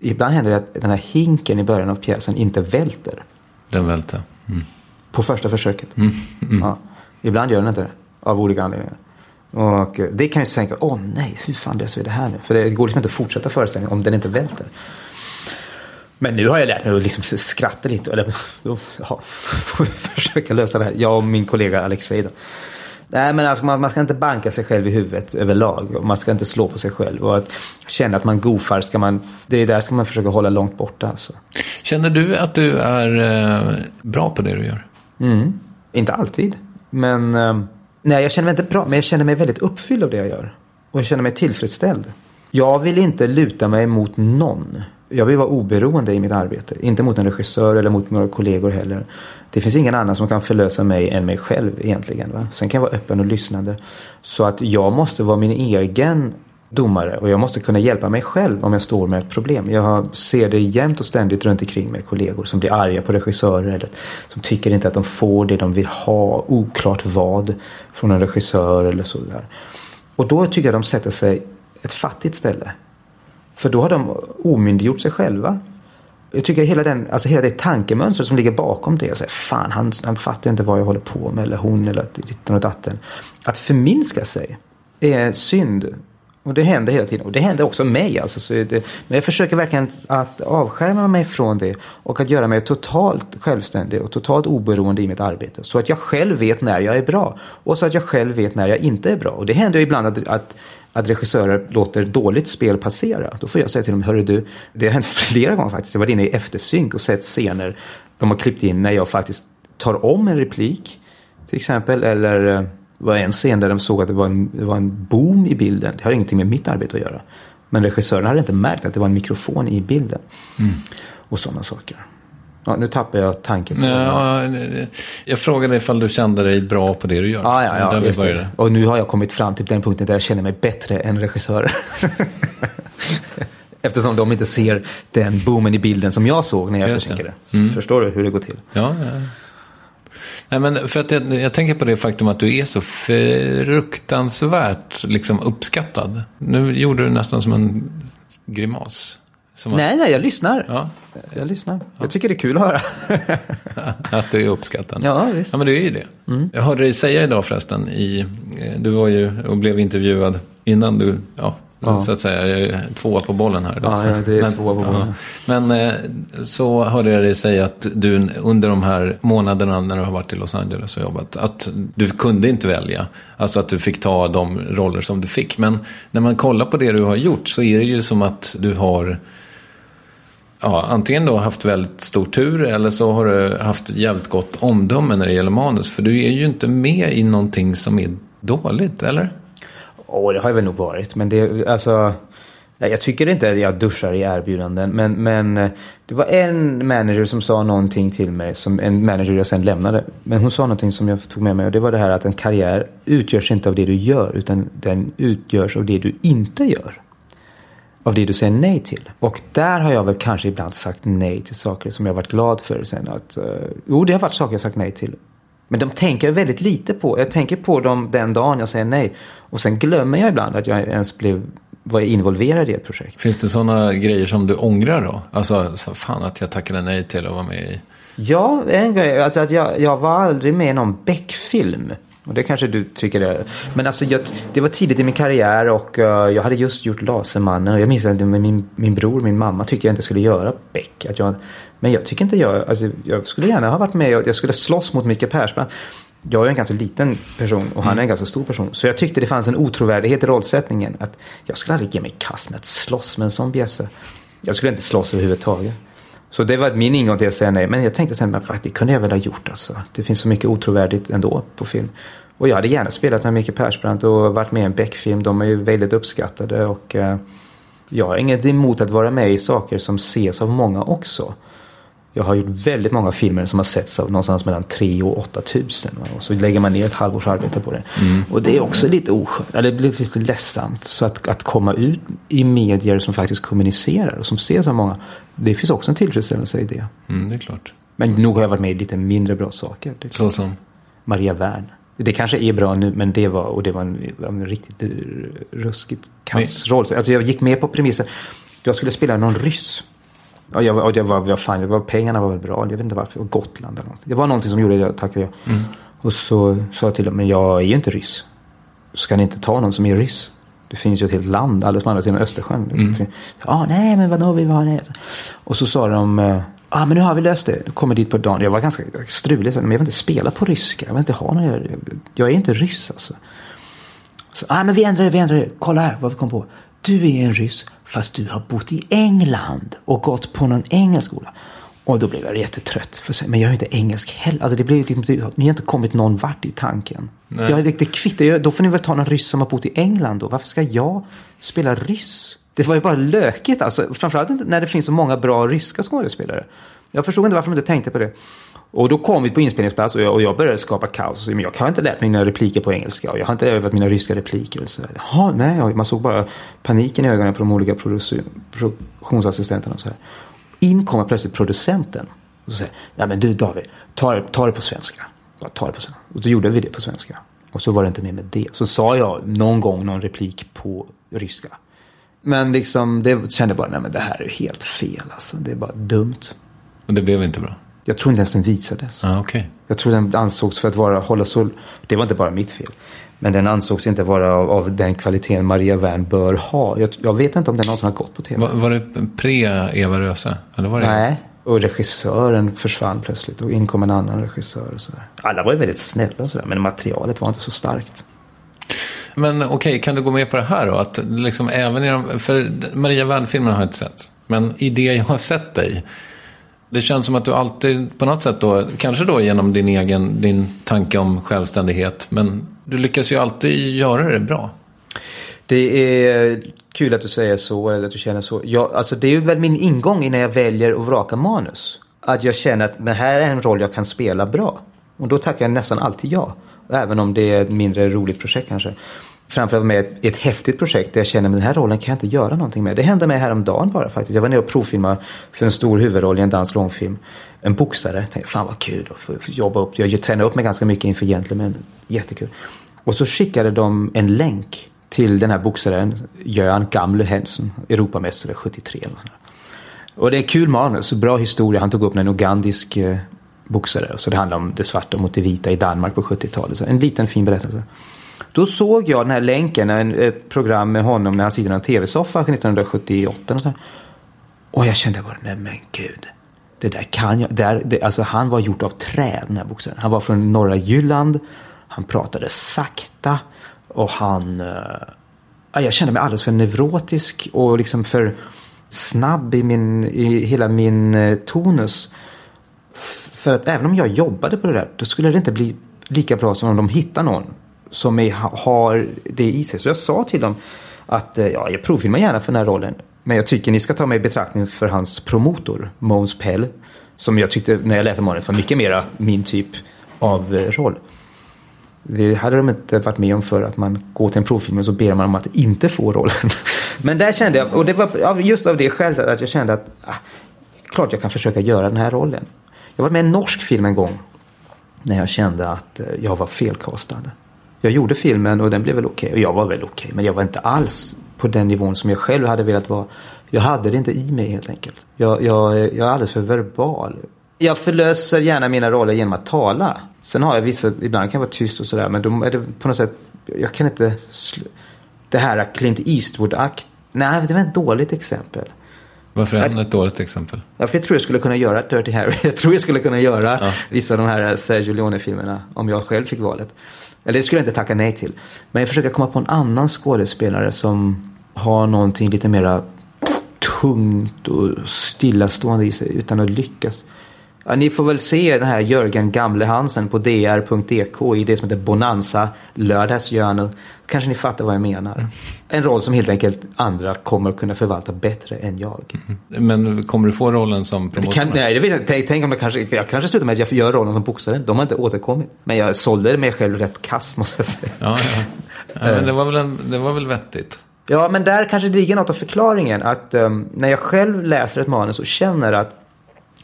Ibland händer det att den här hinken i början av pjäsen inte välter. Den välter. Mm. På första försöket. Mm. Mm. Ja. Ibland gör den inte det. Av olika anledningar. Och det kan ju tänka, åh nej, hur fan löser vi det här nu? För det går liksom inte att fortsätta föreställningen om den inte välter. Men nu har jag lärt mig att liksom skratta lite. Eller ja, försöka lösa det här. Jag och min kollega Alex Weida. Nej men alltså man, man, ska inte banka sig själv i huvudet överlag. Man ska inte slå på sig själv. Och att känna att man goofar, ska man, det där ska man försöka hålla långt borta. Alltså. Känner du att du är eh, bra på det du gör? Mm. Inte alltid. Men eh, nej, jag känner mig inte bra. Men jag känner mig väldigt uppfylld av det jag gör. Och jag känner mig tillfredsställd. Jag vill inte luta mig mot någon. Jag vill vara oberoende i mitt arbete. Inte mot en regissör eller mot några kollegor heller. Det finns ingen annan som kan förlösa mig än mig själv egentligen. Va? Sen kan jag vara öppen och lyssnande. Så att jag måste vara min egen domare och jag måste kunna hjälpa mig själv om jag står med ett problem. Jag ser det jämt och ständigt runt omkring mig kollegor som blir arga på regissörer eller som tycker inte att de får det de vill ha, oklart vad, från en regissör eller sådär. Och då tycker jag de sätter sig ett fattigt ställe. För då har de omyndiggjort sig själva. Jag tycker hela, den, alltså hela det tankemönstret som ligger bakom det. Så här, fan, han, han fattar inte vad jag håller på med. Eller hon eller ditten och datten. Att förminska sig är synd. Och det händer hela tiden. Och det händer också mig. Alltså, så det, men jag försöker verkligen att avskärma mig från det. Och att göra mig totalt självständig och totalt oberoende i mitt arbete. Så att jag själv vet när jag är bra. Och så att jag själv vet när jag inte är bra. Och det händer ibland att, att att regissörer låter dåligt spel passera. Då får jag säga till dem, hörru du, det har hänt flera gånger faktiskt. Jag var inne i eftersynk och sett scener de har klippt in när jag faktiskt tar om en replik. Till exempel, eller det var en scen där de såg att det var en, det var en boom i bilden. Det har ingenting med mitt arbete att göra. Men regissören hade inte märkt att det var en mikrofon i bilden. Mm. Och sådana saker. Ja, nu tappar jag tanken. Ja, jag frågade ifall du kände dig bra på det du gör. Ja, ja, ja just det. Och nu har jag kommit fram till den punkten där jag känner mig bättre än regissörer. Eftersom de inte ser den boomen i bilden som jag såg när jag det. Mm. Förstår du hur det går till? Ja, ja. Nej, men för att jag, jag, tänker på det faktum att du är så fruktansvärt liksom, uppskattad. Nu gjorde du nästan som en grimas. Nej, nej, jag lyssnar. Ja. Jag lyssnar. Ja. Jag tycker det är kul att höra. att du är uppskattad. Ja, visst. Ja, men du är ju det. Mm. Jag hörde dig säga idag förresten, i, eh, du var ju och blev intervjuad innan du, ja, Ja. Så att säga, jag är tvåa på bollen här idag. Ja, det är men, tvåa på bollen. Ja. Men eh, så hörde jag dig säga att du under de här månaderna när du har varit i Los Angeles och jobbat, att du kunde inte välja. Alltså att du fick ta de roller som du fick. Men när man kollar på det du har gjort så är det ju som att du har ja, antingen då haft väldigt stor tur eller så har du haft jävligt gott omdöme när det gäller manus. För du är ju inte med i någonting som är dåligt, eller? Åh, oh, det har jag väl nog varit. Men det, alltså... Jag tycker inte att jag duschar i erbjudanden. Men, men det var en manager som sa någonting till mig. Som en manager jag sen lämnade. Men hon sa någonting som jag tog med mig. Och det var det här att en karriär utgörs inte av det du gör. Utan den utgörs av det du inte gör av det du säger nej till. Och där har jag väl kanske ibland sagt nej till saker som jag varit glad för sen. Att, uh, jo, det har varit saker jag sagt nej till. Men de tänker jag väldigt lite på. Jag tänker på dem den dagen jag säger nej. Och sen glömmer jag ibland att jag ens blev var involverad i ett projekt. Finns det sådana grejer som du ångrar då? Alltså, så fan att jag tackade nej till att vara med i. Ja, en grej. Alltså att jag, jag var aldrig med i någon Beck-film. Och det kanske du tycker det. Men alltså jag, det var tidigt i min karriär och uh, jag hade just gjort Lasermannen. Och jag minns att min, min bror min mamma tyckte jag inte skulle göra Beck. Att jag, men jag tycker inte jag, alltså jag skulle gärna ha varit med och jag skulle slåss mot Micke Persbrandt. Jag är en ganska liten person och han är en ganska stor person. Så jag tyckte det fanns en otrovärdighet i rollsättningen. Att jag skulle aldrig ge mig kast med att slåss med en sån bjässe. Jag skulle inte slåss överhuvudtaget. Så det var min ingång till att säga nej. Men jag tänkte sen, att det kunde jag väl ha gjort alltså. Det finns så mycket otrovärdigt ändå på film. Och jag hade gärna spelat med Micke Persbrandt och varit med i en Beck-film. De är ju väldigt uppskattade och eh, jag har inget emot att vara med i saker som ses av många också. Jag har gjort väldigt många filmer som har setts av någonstans mellan 3 och 8 tusen. Och så lägger man ner ett halvårs arbete på det. Mm. Och det är också lite oskönt, eller det blir lite ledsamt. Så att, att komma ut i medier som faktiskt kommunicerar och som ses av många. Det finns också en tillfredsställelse i det. Mm, det är klart. Men nog har jag varit med i lite mindre bra saker. Så som? Maria Wern. Det kanske är bra nu men det var, och det var en, en riktigt ruskigt kass roll. Alltså jag gick med på premissen. Jag skulle spela någon ryss. Och jag, och jag var, jag fan, det var, pengarna var väl bra. Jag vet inte varför. Gotland eller något. Det var någonting som gjorde att jag tackade ja. Mm. Och så sa jag till dem, men jag är ju inte ryss. Ska ni inte ta någon som är ryss? Det finns ju ett helt land alldeles på andra sidan Östersjön. Mm. Ja, ah, nej men vadå, vi var nej. Och så sa de, ja ah, men nu har vi löst det. Kommer dit på dagen. Jag var ganska strulig. Men jag vill inte spela på ryska. Jag vill inte ha någon. Jag, jag är inte ryss alltså. Så, ah, men vi ändrar det, vi ändrar det. Kolla här vad vi kom på. Du är en ryss fast du har bott i England och gått på någon engelsk skola. Och då blev jag jättetrött. För men jag är inte engelsk heller. Alltså det blev liksom, ni har inte kommit någon vart i tanken. Jag, det, det kvittar Då får ni väl ta någon ryss som har bott i England då. Varför ska jag spela ryss? Det var ju bara lökigt alltså. Framförallt när det finns så många bra ryska skådespelare. Jag förstod inte varför de inte tänkte på det. Och då kom vi på inspelningsplats och jag, och jag började skapa kaos. Men jag har inte lärt mig mina repliker på engelska och jag har inte övat mina ryska repliker. Och så Jaha, nej, man såg bara paniken i ögonen på de olika produktionsassistenterna. Och så här. In kommer plötsligt producenten och säger, nej men du David, ta det, ta det på svenska. Bara ta det på svenska. Och då gjorde vi det på svenska. Och så var det inte mer med det. Så sa jag någon gång någon replik på ryska. Men liksom, det kände bara, nej men det här är helt fel alltså. Det är bara dumt. Och det blev inte bra? Jag tror inte ens den visades. Ah, okay. Jag tror den ansågs för att vara, hålla så, det var inte bara mitt fel. Men den ansågs inte vara av, av den kvaliteten Maria Wern bör ha. Jag, jag, vet inte om den någonsin har gått på tv. Var, var det pre-Eva Röse? Eller var det... Nej, och regissören försvann plötsligt och in kom en annan regissör. Och så där. Alla var ju väldigt snälla och sådär, men materialet var inte så starkt. Men okej, okay, kan du gå med på det här då? Att liksom även i de, för Maria Wern-filmerna har jag inte sett. Men i det jag har sett dig det känns som att du alltid på något sätt då, kanske då genom din egen din tanke om självständighet, men du lyckas ju alltid göra det bra. Det är kul att du säger så, eller att du känner så. Jag, alltså det är väl min ingång när jag väljer att vraka manus. Att jag känner att det här är en roll jag kan spela bra. Och då tackar jag nästan alltid ja. Även om det är ett mindre roligt projekt kanske framförallt med ett, ett häftigt projekt där jag känner att den här rollen kan jag inte göra någonting med. Det hände mig häromdagen bara faktiskt. Jag var nere och provfilmade för en stor huvudroll i en dansk långfilm. En boxare. Jag tänkte, fan vad kul att få jobba upp. Jag tränade upp mig ganska mycket inför Gentlemen. Jättekul. Och så skickade de en länk till den här boxaren, Göran Gamle Hensen, Europamästare 73. Och, och det är kul manus, bra historia. Han tog upp en ugandisk eh, boxare. Så det handlar om det svarta mot det vita i Danmark på 70-talet. En liten fin berättelse. Då såg jag den här länken, ett program med honom när han sitter i en tv-soffa 1978. Och, så. och jag kände bara, nej men gud. Det där kan jag. Där, det, alltså han var gjort av trä den här boxaren. Han var från norra Jylland. Han pratade sakta. Och han... Uh, jag kände mig alldeles för neurotisk och liksom för snabb i, min, i hela min uh, tonus. För att även om jag jobbade på det där, då skulle det inte bli lika bra som om de hittar någon som är, har det i sig. Så jag sa till dem att eh, ja, jag provfilmar gärna för den här rollen. Men jag tycker ni ska ta mig i betraktning för hans promotor, Måns Pell. Som jag tyckte när jag läste honom, var mycket mera min typ av eh, roll. Det hade de inte varit med om för att man går till en provfilm och så ber man om att inte få rollen. Men där kände jag, och det var just av det skälet att jag kände att ah, klart jag kan försöka göra den här rollen. Jag var med i en norsk film en gång när jag kände att eh, jag var felkastad. Jag gjorde filmen och den blev väl okej. Okay. Och jag var väl okej. Okay, men jag var inte alls på den nivån som jag själv hade velat vara. Jag hade det inte i mig helt enkelt. Jag, jag, jag är alldeles för verbal. Jag förlöser gärna mina roller genom att tala. Sen har jag vissa, ibland kan jag vara tyst och sådär men då är det på något sätt, jag kan inte, det här Clint Eastwood-akt, nej det var ett dåligt exempel. Varför är han ett dåligt exempel? Ja, för jag tror jag skulle kunna göra Dirty Harry. Jag tror jag skulle kunna göra vissa av de här Sergio Leone-filmerna om jag själv fick valet. Eller det skulle jag inte tacka nej till. Men jag försöker komma på en annan skådespelare som har någonting lite mera tungt och stillastående i sig utan att lyckas. Ja, ni får väl se den här Jörgen Gamle Hansen på dr.dk i det som heter Bonanza lördagsgörnet. Kanske ni fattar vad jag menar. En roll som helt enkelt andra kommer att kunna förvalta bättre än jag. Men kommer du få rollen som promotor? kan, nej, det vet jag, tänk, tänk om det kanske, jag kanske slutar med att jag gör rollen som boxare. De har inte återkommit. Men jag sålde mig själv rätt kass måste jag säga. Ja, ja. ja men det, var väl en, det var väl vettigt? Ja, men där kanske det ligger något av förklaringen. Att um, när jag själv läser ett manus och känner att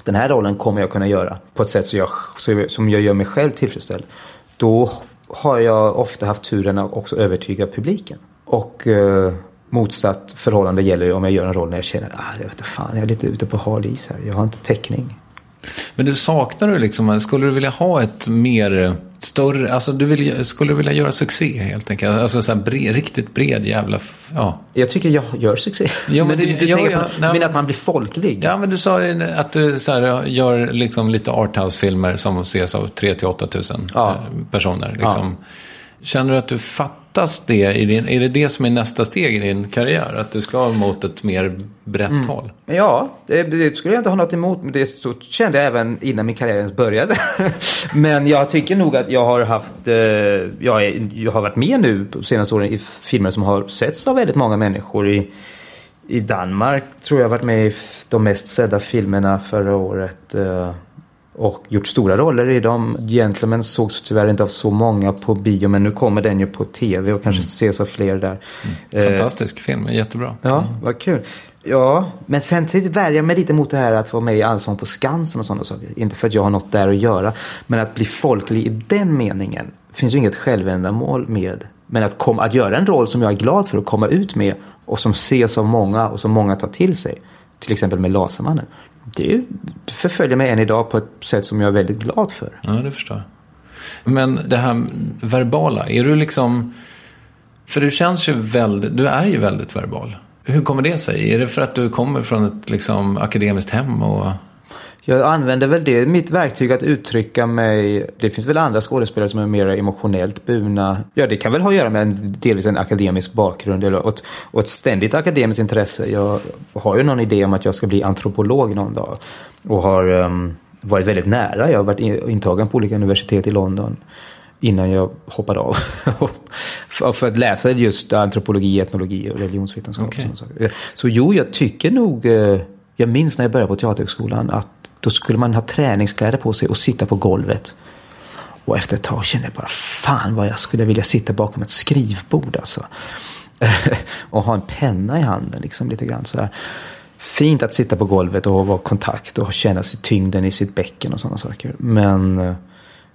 den här rollen kommer jag kunna göra på ett sätt som jag, som jag gör mig själv tillfredsställd. Då har jag ofta haft turen att också övertyga publiken. Och eh, motsatt förhållande gäller ju om jag gör en roll när jag känner att ah, jag vet inte fan, jag är lite ute på hal is här. Jag har inte täckning. Men du saknar du liksom, skulle du vilja ha ett mer större, alltså du vill, skulle du vilja göra succé helt enkelt? Alltså så bred, riktigt bred jävla, ja. Jag tycker jag gör succé. Ja, men men du, du ja, tänker ja, på, nej, men men- att man blir folklig. Ja, men du sa ju att du så här, gör liksom lite arthouse-filmer som ses av 3 till 8 tusen Ja. eh, personer. Liksom. Känner du att du fattas det? I din, är det det som är nästa steg i din karriär? Att du ska mot ett mer brett Mm. håll? Ja, det, det skulle jag inte ha något emot. Men det så kände jag även innan min karriär ens började. men jag tycker nog att jag har haft, eh, jag, är, jag har varit med nu på senaste åren i filmer som har setts av väldigt många människor. I, I Danmark tror jag har varit med i de mest sedda filmerna förra året. Eh, och gjort stora roller i dem. Gentlemen sågs tyvärr inte av så många på bio men nu kommer den ju på tv och kanske ses av fler där. Eh, Fantastisk film, jättebra. Ja, vad kul. Ja, men samtidigt värjer jag mig lite mot det här att vara med i Allsång på Skansen och sådana saker. Inte för att jag har något där att göra. Men att bli folklig i den meningen finns ju inget självändamål med. Men att, komma, att göra en roll som jag är glad för att komma ut med och som ses av många och som många tar till sig. Till exempel med Lasermannen. Det förföljer mig än idag på ett sätt som jag är väldigt glad för. Ja, det förstår jag. Men det här verbala, är du liksom... För du känns ju väldigt, du är ju väldigt verbal. Hur kommer det sig? Är det för att du kommer från ett liksom, akademiskt hem? Och... Jag använder väl det, mitt verktyg att uttrycka mig. Det finns väl andra skådespelare som är mer emotionellt burna. Ja, det kan väl ha att göra med en, delvis en akademisk bakgrund eller, och, ett, och ett ständigt akademiskt intresse. Jag har ju någon idé om att jag ska bli antropolog någon dag. Och har ehm, varit väldigt nära. Jag har varit in- intagen på olika universitet i London. Innan jag hoppade av. för, att läsa just antropologi, etnologi och religionsvetenskap. Saker. Så jo, jag tycker nog. eh, Jag minns när jag började på Teaterhögskolan att då skulle man ha träningskläder på sig och sitta på golvet. Och efter ett tag kände jag bara fan vad jag skulle vilja sitta bakom ett skrivbord alltså. och ha en penna i handen liksom lite grann sådär. Fint att sitta på golvet och vara kontakt och känna sig tyngden i sitt bäcken och sådana saker. Men eh,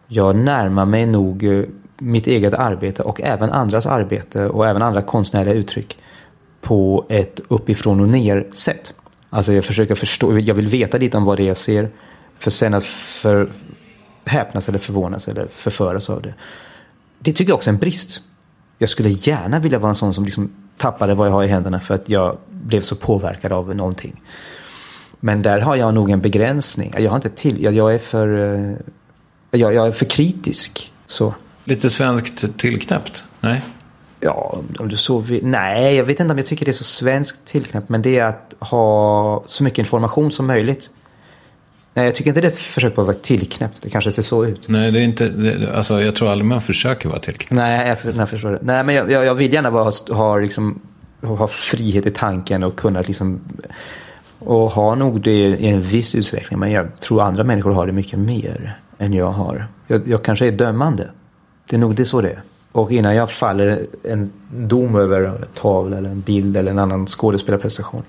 jag närmar mig nog eh, mitt eget arbete och även andras arbete och även andra konstnärliga uttryck på ett uppifrån och ner sätt. Alltså jag försöker förstå, jag vill veta lite om vad det är jag ser. För sen att för, häpnas eller förvånas eller förföras av det. Det tycker jag också är en brist. Jag skulle gärna vilja vara en sån som liksom tappade vad jag har i händerna för att jag blev så påverkad av någonting. Men där har jag nog en begränsning. Jag, har inte till, jag, jag är för eh, jag, jag är för kritisk. Så. Lite svenskt tillknäppt? Nej? Ja, om du så vill. Nej, jag vet inte om jag tycker det är så svenskt tillknäppt. Men det är att ha så mycket information som möjligt. Nej, jag tycker inte det är ett försök på att vara tillknäppt. Det kanske ser så ut. Nej, det är inte... Det, alltså, jag tror aldrig man försöker vara tillknäppt. Nej, jag, jag förstår det. Nej, men jag, jag, jag vill gärna bara ha, ha, liksom, ha frihet i tanken och kunna liksom... Och ha nog det i en viss utsträckning. Men jag tror andra människor har det mycket mer än jag har. Jag, jag kanske är dömande. Det är nog det så det är. Och innan jag faller en dom över en tavla eller en bild eller en annan skådespelarprestation.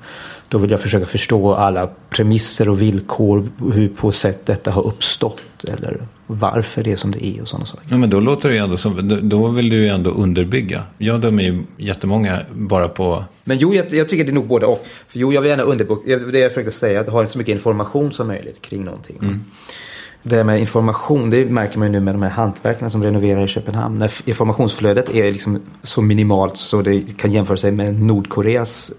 Då vill jag försöka förstå alla premisser och villkor. Hur på sätt detta har uppstått. Eller varför det är som det är och sådana saker. Ja, men då låter det ju ändå som, då- vill du ju ändå underbygga. Jag dömer ju jättemånga bara på, Men jo, jag, jag tycker det är nog både och. För jo, jag vill gärna underbygga. Det jag försökte säga. Att ha så mycket information som möjligt kring någonting. Det med information, det märker man ju nu med de här hantverkarna som renoverar i Köpenhamn. När informationsflödet är liksom så minimalt så det kan jämföra sig med Nordkoreas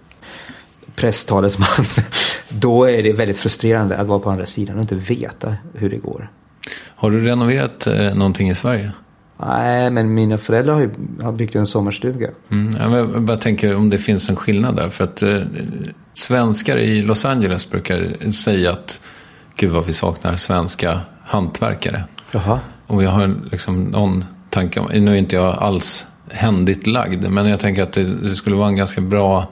presstalesman. Då är det väldigt frustrerande att vara på andra sidan och inte veta hur det går. har du renoverat eh, någonting i Sverige? Nej, men mina föräldrar har ju har byggt en sommarstuga. Mm, jag bara- jag bara tänker om det finns en skillnad där. För att eh, svenskar i Los Angeles brukar säga att gud vad vi saknar svenska hantverkare. Jaha. Och jag har liksom någon tanke om, nu är inte jag alls händigt lagd, men jag tänker att det, det skulle vara en ganska bra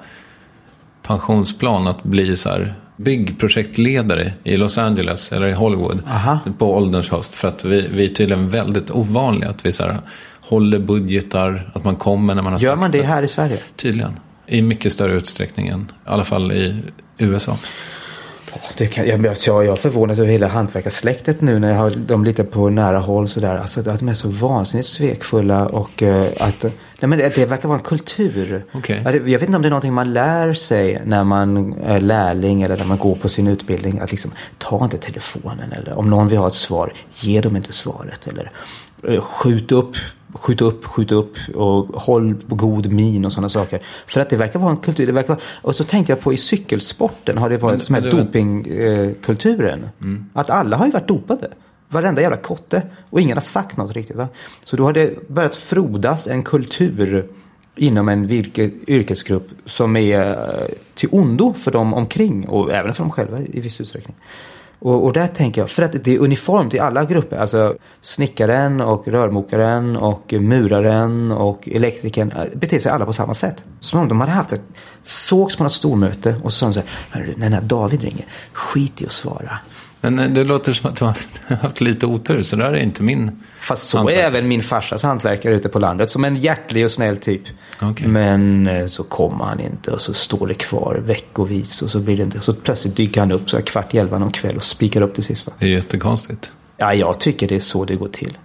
pensionsplan att bli så här byggprojektledare i Los Angeles eller i Hollywood Aha. på ålderns höst. För att vi, vi är tydligen väldigt ovanliga. Att vi så här, håller budgetar, att man kommer när man har Gör sagt man det här i Sverige? Tydligen. I mycket större utsträckning än, i alla fall i USA. Det kan, jag, jag, jag är förvånad över hela hantverkarsläktet nu när jag har dem lite på nära håll sådär. Alltså att de är så vansinnigt svekfulla och eh, att nej, men det, det verkar vara en kultur. Det- Jag vet inte om det är någonting man lär sig när man är lärling eller när man går på sin utbildning. Att liksom ta inte telefonen eller om någon vill ha ett svar, ge dem inte svaret. Eller eh, skjut upp, skjut upp, skjut upp och håll god min och sådana saker. För att det verkar vara en kultur. Det verkar vara, och så tänkte jag på i cykelsporten har det varit Men- som här men dopingkulturen. Att alla har ju varit dopade. Varenda jävla kotte. Och ingen har sagt något riktigt. Va? Så då har det börjat frodas en kultur inom en virke, yrkesgrupp som är eh, till ondo för dem omkring och även för dem själva i viss utsträckning. Och, och där tänker jag, för att det är uniformt i alla grupper. Alltså snickaren och rörmokaren och muraren och elektrikern eh, beter sig alla på samma sätt. Som om de hade haft ett, sågs på något stormöte och så sa de så här, när David ringer, skit i att svara. Men eh, det låter som att du har haft, lite otur, så där är inte min Fast så är även min farsas hantverkare ute på landet som en hjärtlig och snäll typ. Okej. Men eh, så kommer han inte och så står det kvar veckovis och så blir det inte. Så plötsligt dyker han upp så här kvart i elva någon kväll och spikar upp det sista. Det är jättekonstigt. Ja, jag tycker det är så det går till.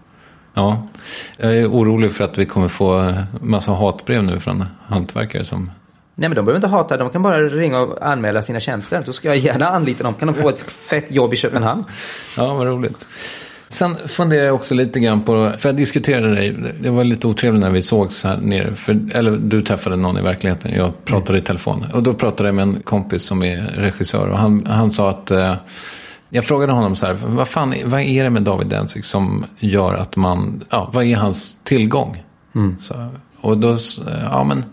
Ja, jag är orolig för att vi kommer få massa hatbrev nu från hantverkare som... Nej men de behöver inte hata, de kan bara ringa och anmäla sina tjänster. Så ska jag gärna anlita dem. Kan de få ett fett jobb i Köpenhamn? Ja, vad roligt. Sen funderar jag också lite grann på, för jag diskuterade dig, det var lite otrevligt när vi sågs här nere, för, eller du träffade någon i verkligheten, jag pratade i telefon. Och då pratade jag med en kompis som är regissör och han, han sa att, eh, jag frågade honom så här, vad fan, vad är det med David Densik som gör att man, ja, vad är hans tillgång? Så, och då, ja men,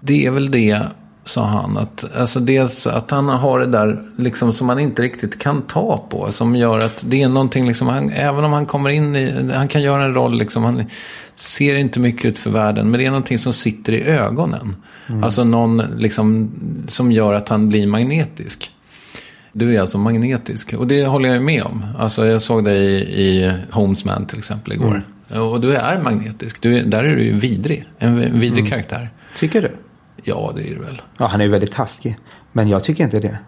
det är väl det, sa han. Att, alltså dels att han har det där liksom, som man inte riktigt kan ta på. Som gör att det är någonting, liksom, han, även om han kommer in i, han kan göra en roll, liksom, han ser inte mycket ut för världen. Men det är någonting som sitter i ögonen. Alltså någon liksom, som gör att han blir magnetisk. Du är alltså magnetisk. Och det håller jag med om. Alltså jag såg dig i, i Homesman till exempel igår. Och du är magnetisk. Du är, där är du ju vidrig. En, vidrig karaktär. Tycker du? Ja, det är det väl. Ja, han är ju väldigt taskig. Men jag tycker inte det.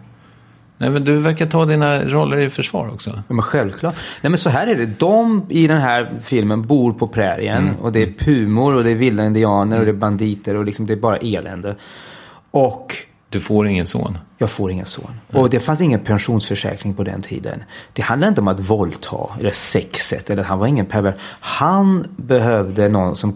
Nej, men du verkar ta dina roller i försvar också. Ja, men självklart. Nej men så här är det. De i den här filmen bor på prärien. Och det är pumor och det är vilda indianer och det är banditer och liksom det är bara elände. Och Du får ingen son. jag får ingen son. Och det fanns ingen pensionsförsäkring på den tiden. Det handlade inte om att våldta eller sexet eller han var ingen pervert. Han behövde någon som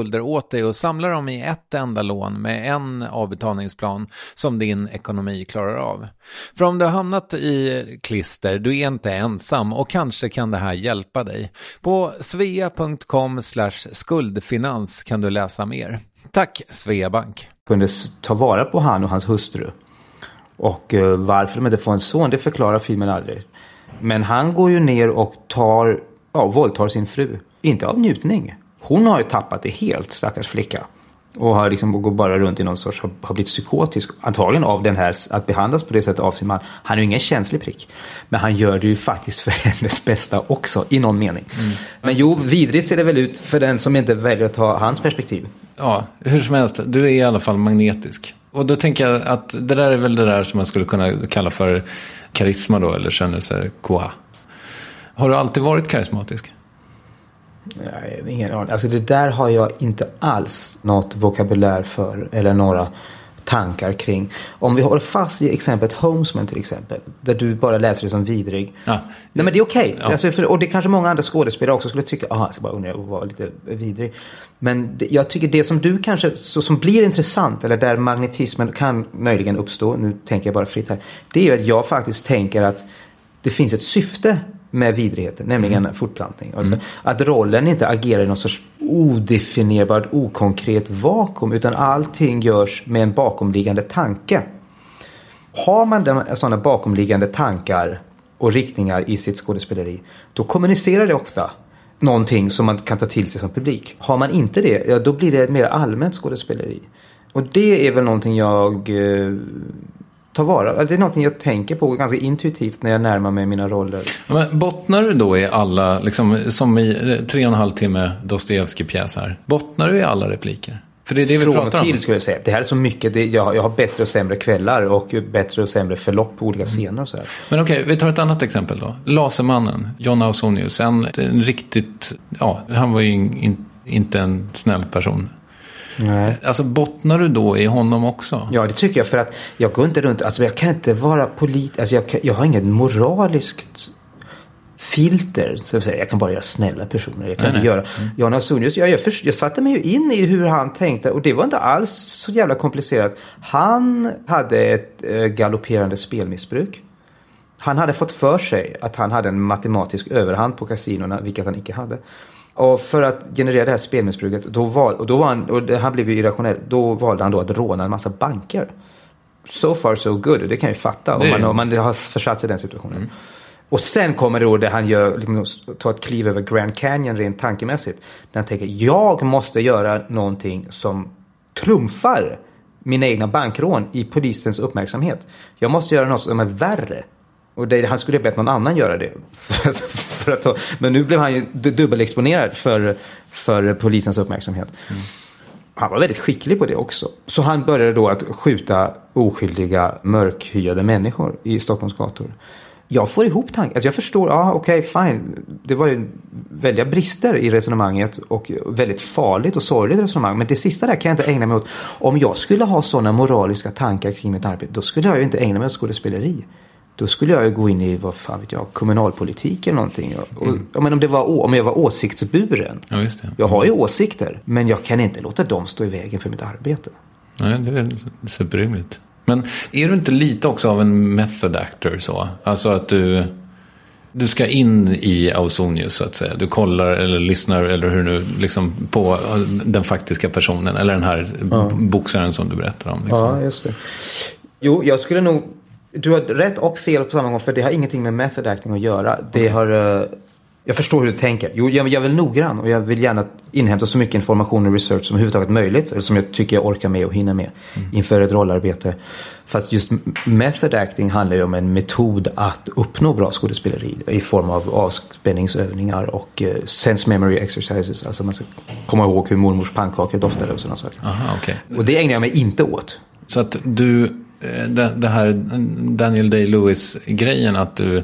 skulder åt dig och samlar dem i ett enda lån med en avbetalningsplan som din ekonomi klarar av. För om du har hamnat i klister, du är inte ensam och kanske kan det här hjälpa dig. På svea.com skuldfinans kan du läsa mer. Tack Sveabank. Kunde ta vara på han och hans hustru. Och eh, varför de inte får en son, det förklarar filmen aldrig. Men han går ju ner och tar, ja, våldtar sin fru. Inte av njutning. Hon har ju tappat det helt, stackars flicka. Och har liksom går bara runt i någon sorts, har, blivit psykotisk. Antagligen av den här, att behandlas på det sättet av sin man. Han är ju ingen känslig prick. Men han gör det ju faktiskt för hennes bästa också, i någon mening. Mm. Men jo, vidrigt ser det väl ut för den som inte väljer att ta hans perspektiv. Ja, hur som helst, du är i alla fall magnetisk. Och då tänker jag att det där är väl det där som man skulle kunna kalla för karisma då, eller kännelse quoi. Har du alltid varit karismatisk? Nej, ingen aning. Alltså det där har jag inte alls något vokabulär för eller några tankar kring. Om vi håller fast i exemplet Homesman till exempel. Där du bara läser det som vidrig. Ja. Nej men det är okej. Okay. Ja. Alltså, och det kanske många andra skådespelare också skulle tycka. Aha, jag ska bara undra och vara lite vidrig. Men det, jag tycker det som du kanske, så, som blir intressant eller där magnetismen kan möjligen uppstå. Nu tänker jag bara fritt här. Det är ju att jag faktiskt tänker att det finns ett syfte med vidrigheten, nämligen mm. fortplantning. Alltså, mm. Att rollen inte agerar i någon sorts odefinierbart, okonkret vakuum utan allting görs med en bakomliggande tanke. Har man sådana bakomliggande tankar och riktningar i sitt skådespeleri då kommunicerar det ofta någonting som man kan ta till sig som publik. Har man inte det, ja, då blir det ett mer allmänt skådespeleri. Och det är väl någonting jag eh, ta vara Det är någonting jag tänker på ganska intuitivt när jag närmar mig mina roller. Men bottnar du då i alla, liksom, som i tre och en halv timme Dostojevskij-pjäs här, bottnar du i alla repliker? För det är det vi Från pratar och till skulle jag säga. Det här är så mycket. Det, jag, jag har bättre och sämre kvällar och bättre och sämre förlopp på olika scener och så här. Men okej, okay, vi tar ett annat exempel då. Lasermannen, John Ausonius. En, en riktigt, ja, han var ju in, in, inte en snäll person. Nej. Alltså bottnar du då i honom också? Ja, det tycker jag. För att jag går inte runt, alltså jag kan inte vara politisk, alltså jag, jag har inget moraliskt filter. Så att säga. Jag kan bara göra snälla personer. Jag kan nej, inte nej. göra... Mm. Jan Ausonius, jag, jag, först, jag satte mig ju in i hur han tänkte och det var inte alls så jävla komplicerat. Han hade ett äh, galopperande spelmissbruk. Han hade fått för sig att han hade en matematisk överhand på kasinorna, vilket han icke hade. Och för att generera det här spelmissbruket, då val, och då var han, och han blev ju irrationell, då valde han då att råna en massa banker. So far so good, det kan jag ju fatta om man, om man har försatt sig i den situationen. Mm. Och sen kommer det då det han gör, liksom, tar ett kliv över Grand Canyon rent tankemässigt. När han tänker, jag måste göra någonting som trumfar mina egna bankrån i polisens uppmärksamhet. Jag måste göra något som är värre. Och det, han skulle ha bett någon annan göra det. För att, för att men nu blev han ju dubbelexponerad för, för polisens uppmärksamhet. Mm. Han var väldigt skicklig på det också. Så han började då att skjuta oskyldiga mörkhyade människor i Stockholms gator. Jag får ihop tanken. Alltså jag förstår, ja okej okay, fine. Det var ju väldiga brister i resonemanget och väldigt farligt och sorgligt resonemang. Men det sista där kan jag inte ägna mig åt. Om jag skulle ha sådana moraliska tankar kring mitt arbete då skulle jag ju inte ägna mig åt skådespeleri då skulle jag ju gå in i, vad fan vet jag, kommunalpolitik eller någonting. Och, jag menar, om, det var, om jag var åsiktsburen. Ja, just det. Jag har ju åsikter, men jag kan inte låta dem stå i vägen för mitt arbete. Nej, det är väl superrimligt. Men är du inte lite också av en method actor så? Alltså att du, du ska in i Ausonius så att säga. Du kollar eller lyssnar eller hur nu, liksom på den faktiska personen. Eller den här boxaren som du berättar om. Liksom. Ja, just det. Jo, jag skulle nog... Du har rätt och fel på samma gång för det har ingenting med method acting att göra. Det har... eh, jag förstår hur du tänker. Jo, jag, jag är väl noggrann och jag vill gärna inhämta så mycket information och research som överhuvudtaget möjligt. Eller som jag tycker jag orkar med och hinner med inför ett rollarbete. Fast just method acting handlar ju om en metod att uppnå bra skådespeleri i form av avspänningsövningar och eh, sense memory exercises. Alltså man ska komma ihåg hur mormors pannkakor doftade och sådana saker. Aha, okej. Och det ägnar jag mig inte åt. Så att du, det, det här Daniel Day-Lewis-grejen att du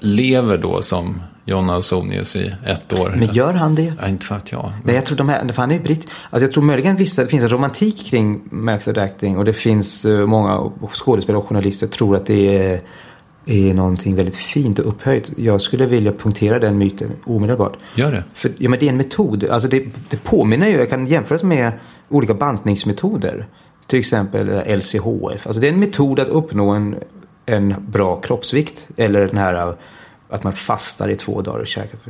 lever då som John Ausonius i ett år. Men gör han det? Ja, inte för att jag. Nej, jag tror de här, för han är ju britt. Alltså jag tror möjligen vissa, det finns en romantik kring method acting och det finns eh, många skådespelare och journalister tror att det är, är någonting väldigt fint och upphöjt. Jag skulle vilja punktera den myten omedelbart. Gör det. För ja, men det är en metod. Alltså det, det påminner ju, jag kan jämföra det med olika bantningsmetoder. Till exempel LCHF. Alltså det är en metod att uppnå en, en bra kroppsvikt. Eller den här att man fastar i två dagar och käkar.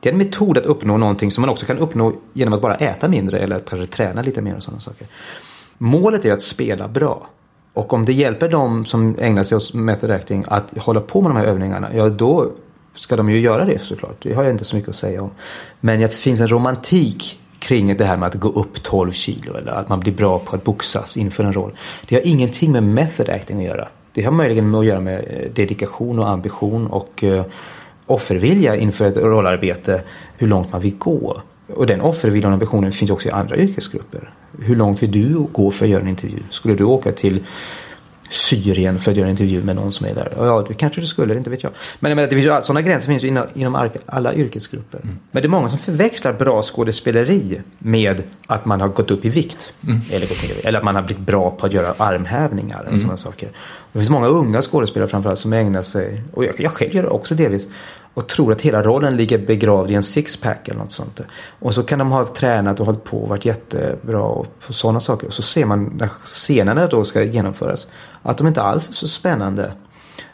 Det är en metod att uppnå någonting som man också kan uppnå genom att bara äta mindre eller att kanske träna lite mer och sådana saker. Målet är att spela bra. Och om det hjälper dem som ägnar sig åt method acting att hålla på med de här övningarna, ja då ska de ju göra det såklart. Det har jag inte så mycket att säga om. Men det finns en romantik kring det här med att gå upp 12 kilo eller att man blir bra på att boxas inför en roll. Det har ingenting med method acting att göra. Det har möjligen med att göra med eh, dedikation och ambition och eh, offervilja inför ett rollarbete. Hur långt man vill gå. Och den offerviljan och ambitionen finns också i andra yrkesgrupper. Hur långt vill du gå för att göra en intervju? Skulle du åka till Syrien för att göra en intervju med någon som är där? Ja, det kanske du skulle, inte vet jag. Men jag menar, sådana gränser finns ju inom, inom alla yrkesgrupper. Men det är många som förväxlar bra skådespeleri med att man har gått upp i vikt. Eller, i vikt. eller att man har blivit bra på att göra armhävningar och sådana saker. Det finns många unga skådespelare framförallt som ägnar sig, och jag, jag själv gör det också delvis, och tror att hela rollen ligger begravd i en sixpack eller något sånt. Och så kan de ha tränat och hållit på och varit jättebra och på sådana saker. Och så ser man när scenerna då ska genomföras att de inte alls är så spännande.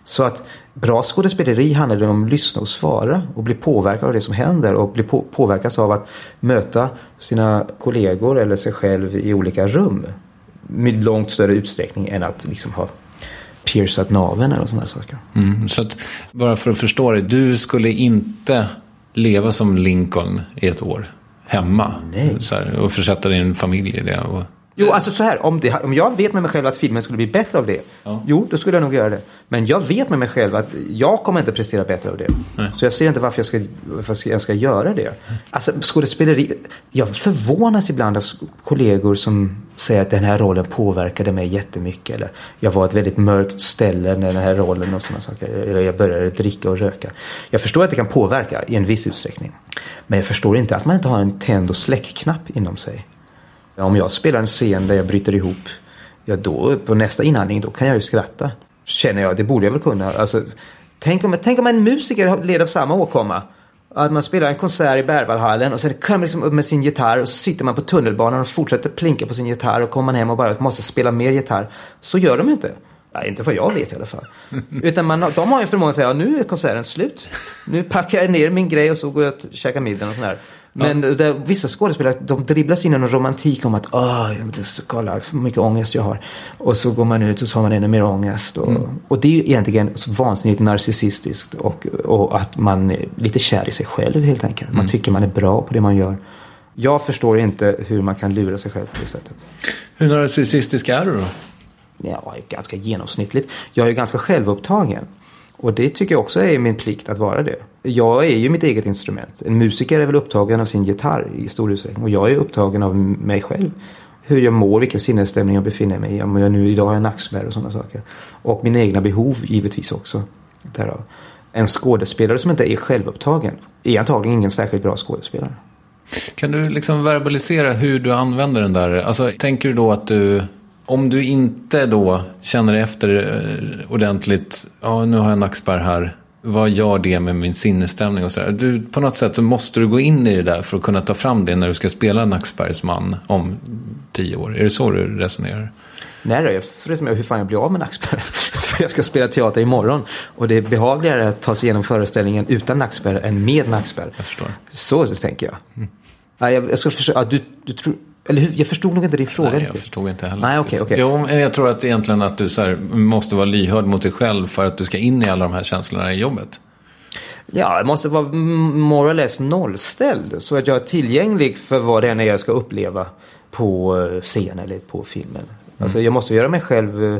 Så att bra skådespeleri handlar om att lyssna och svara och bli påverkad av det som händer och bli på, påverkas av att möta sina kollegor eller sig själv i olika rum. Med långt större utsträckning än att liksom ha piercat naveln eller sådana saker. Mm, så att, bara för att förstå det, du skulle inte leva som Lincoln i ett år hemma? Nej. Här, och försätta din familj i det? Och... Jo, alltså så här. Om, det, om jag vet med mig själv att filmen skulle bli bättre av det. Ja. Jo, då skulle jag nog göra det. Men jag vet med mig själv att jag kommer inte prestera bättre av det. Så jag ser inte varför jag ska, varför jag ska göra det. Alltså skådespeleri. Jag förvånas ibland av kollegor som säger att den här rollen påverkade mig jättemycket. Eller jag var ett väldigt mörkt ställe när den här rollen och sådana saker. Eller jag började dricka och röka. Jag förstår att det kan påverka i en viss utsträckning. Men jag förstår inte att man inte har en tänd och släckknapp inom sig. Om jag spelar en scen där jag bryter ihop, ja då på nästa inandning då kan jag ju skratta. Känner jag, det borde jag väl kunna. Alltså, tänk, om, tänk om en musiker led av samma åkomma. Att man spelar en konsert i Berwaldhallen och sen kommer man liksom med sin gitarr och så sitter man på tunnelbanan och fortsätter plinka på sin gitarr och kommer man hem och bara måste spela mer gitarr. Så gör de ju inte. Nej, inte vad jag vet i alla fall. Utan man, de har ju förmågan att säga, ja, nu är konserten slut. Nu packar jag ner min grej och så går jag och käkar middag och sådär. Men där, vissa skådespelare de dribblas in i en romantik om att Åh, jag måste kolla hur mycket ångest jag har. Och så går man ut och så har man ännu mer ångest. Och, och det är ju egentligen så vansinnigt narcissistiskt. Och, och att man är lite kär i sig själv helt enkelt. Man tycker man är bra på det man gör. Jag förstår inte hur man kan lura sig själv på det sättet. Hur narcissistisk är du då? Ja, ganska genomsnittligt. Jag är ju ganska självupptagen. Och det tycker jag också är min plikt att vara det. Jag är ju mitt eget instrument. En musiker är väl upptagen av sin gitarr i stor utsträckning. Och jag är upptagen av mig själv. Hur jag mår, vilken sinnesstämning jag befinner mig i. Om jag nu idag har nackspärr och sådana saker. Och mina egna behov givetvis också. Därav. En skådespelare som inte är självupptagen är antagligen ingen särskilt bra skådespelare. Kan du liksom verbalisera hur du använder den där? Alltså, tänker du då att du om du inte då känner efter eh, ordentligt, ja nu har jag nackspärr här, vad gör det med min sinnesstämning och sådär. Du, på något sätt så måste du gå in i det där för att kunna ta fram det när du ska spela Nackspärrsman om tio år. Är det så du resonerar? Nej då, jag med hur fan jag blir av med nackspärr. För jag ska spela teater imorgon. Och det är behagligare att ta sig igenom föreställningen utan nackspärr än med nackspärr. Jag förstår. Så tänker jag. Nej, jag, jag ska försöka, ja, du, du tror, eller hur, jag förstod nog inte din fråga Nej, jag förstod inte heller. Nej, okej, okej. Jo, jag tror att egentligen att du så här, måste vara lyhörd mot dig själv för att du ska in i alla de här känslorna i jobbet. Ja, jag måste vara more or less nollställd. Så att jag är tillgänglig för vad det än är jag ska uppleva på eh, scen eller på filmen. Alltså jag måste göra mig själv... eh,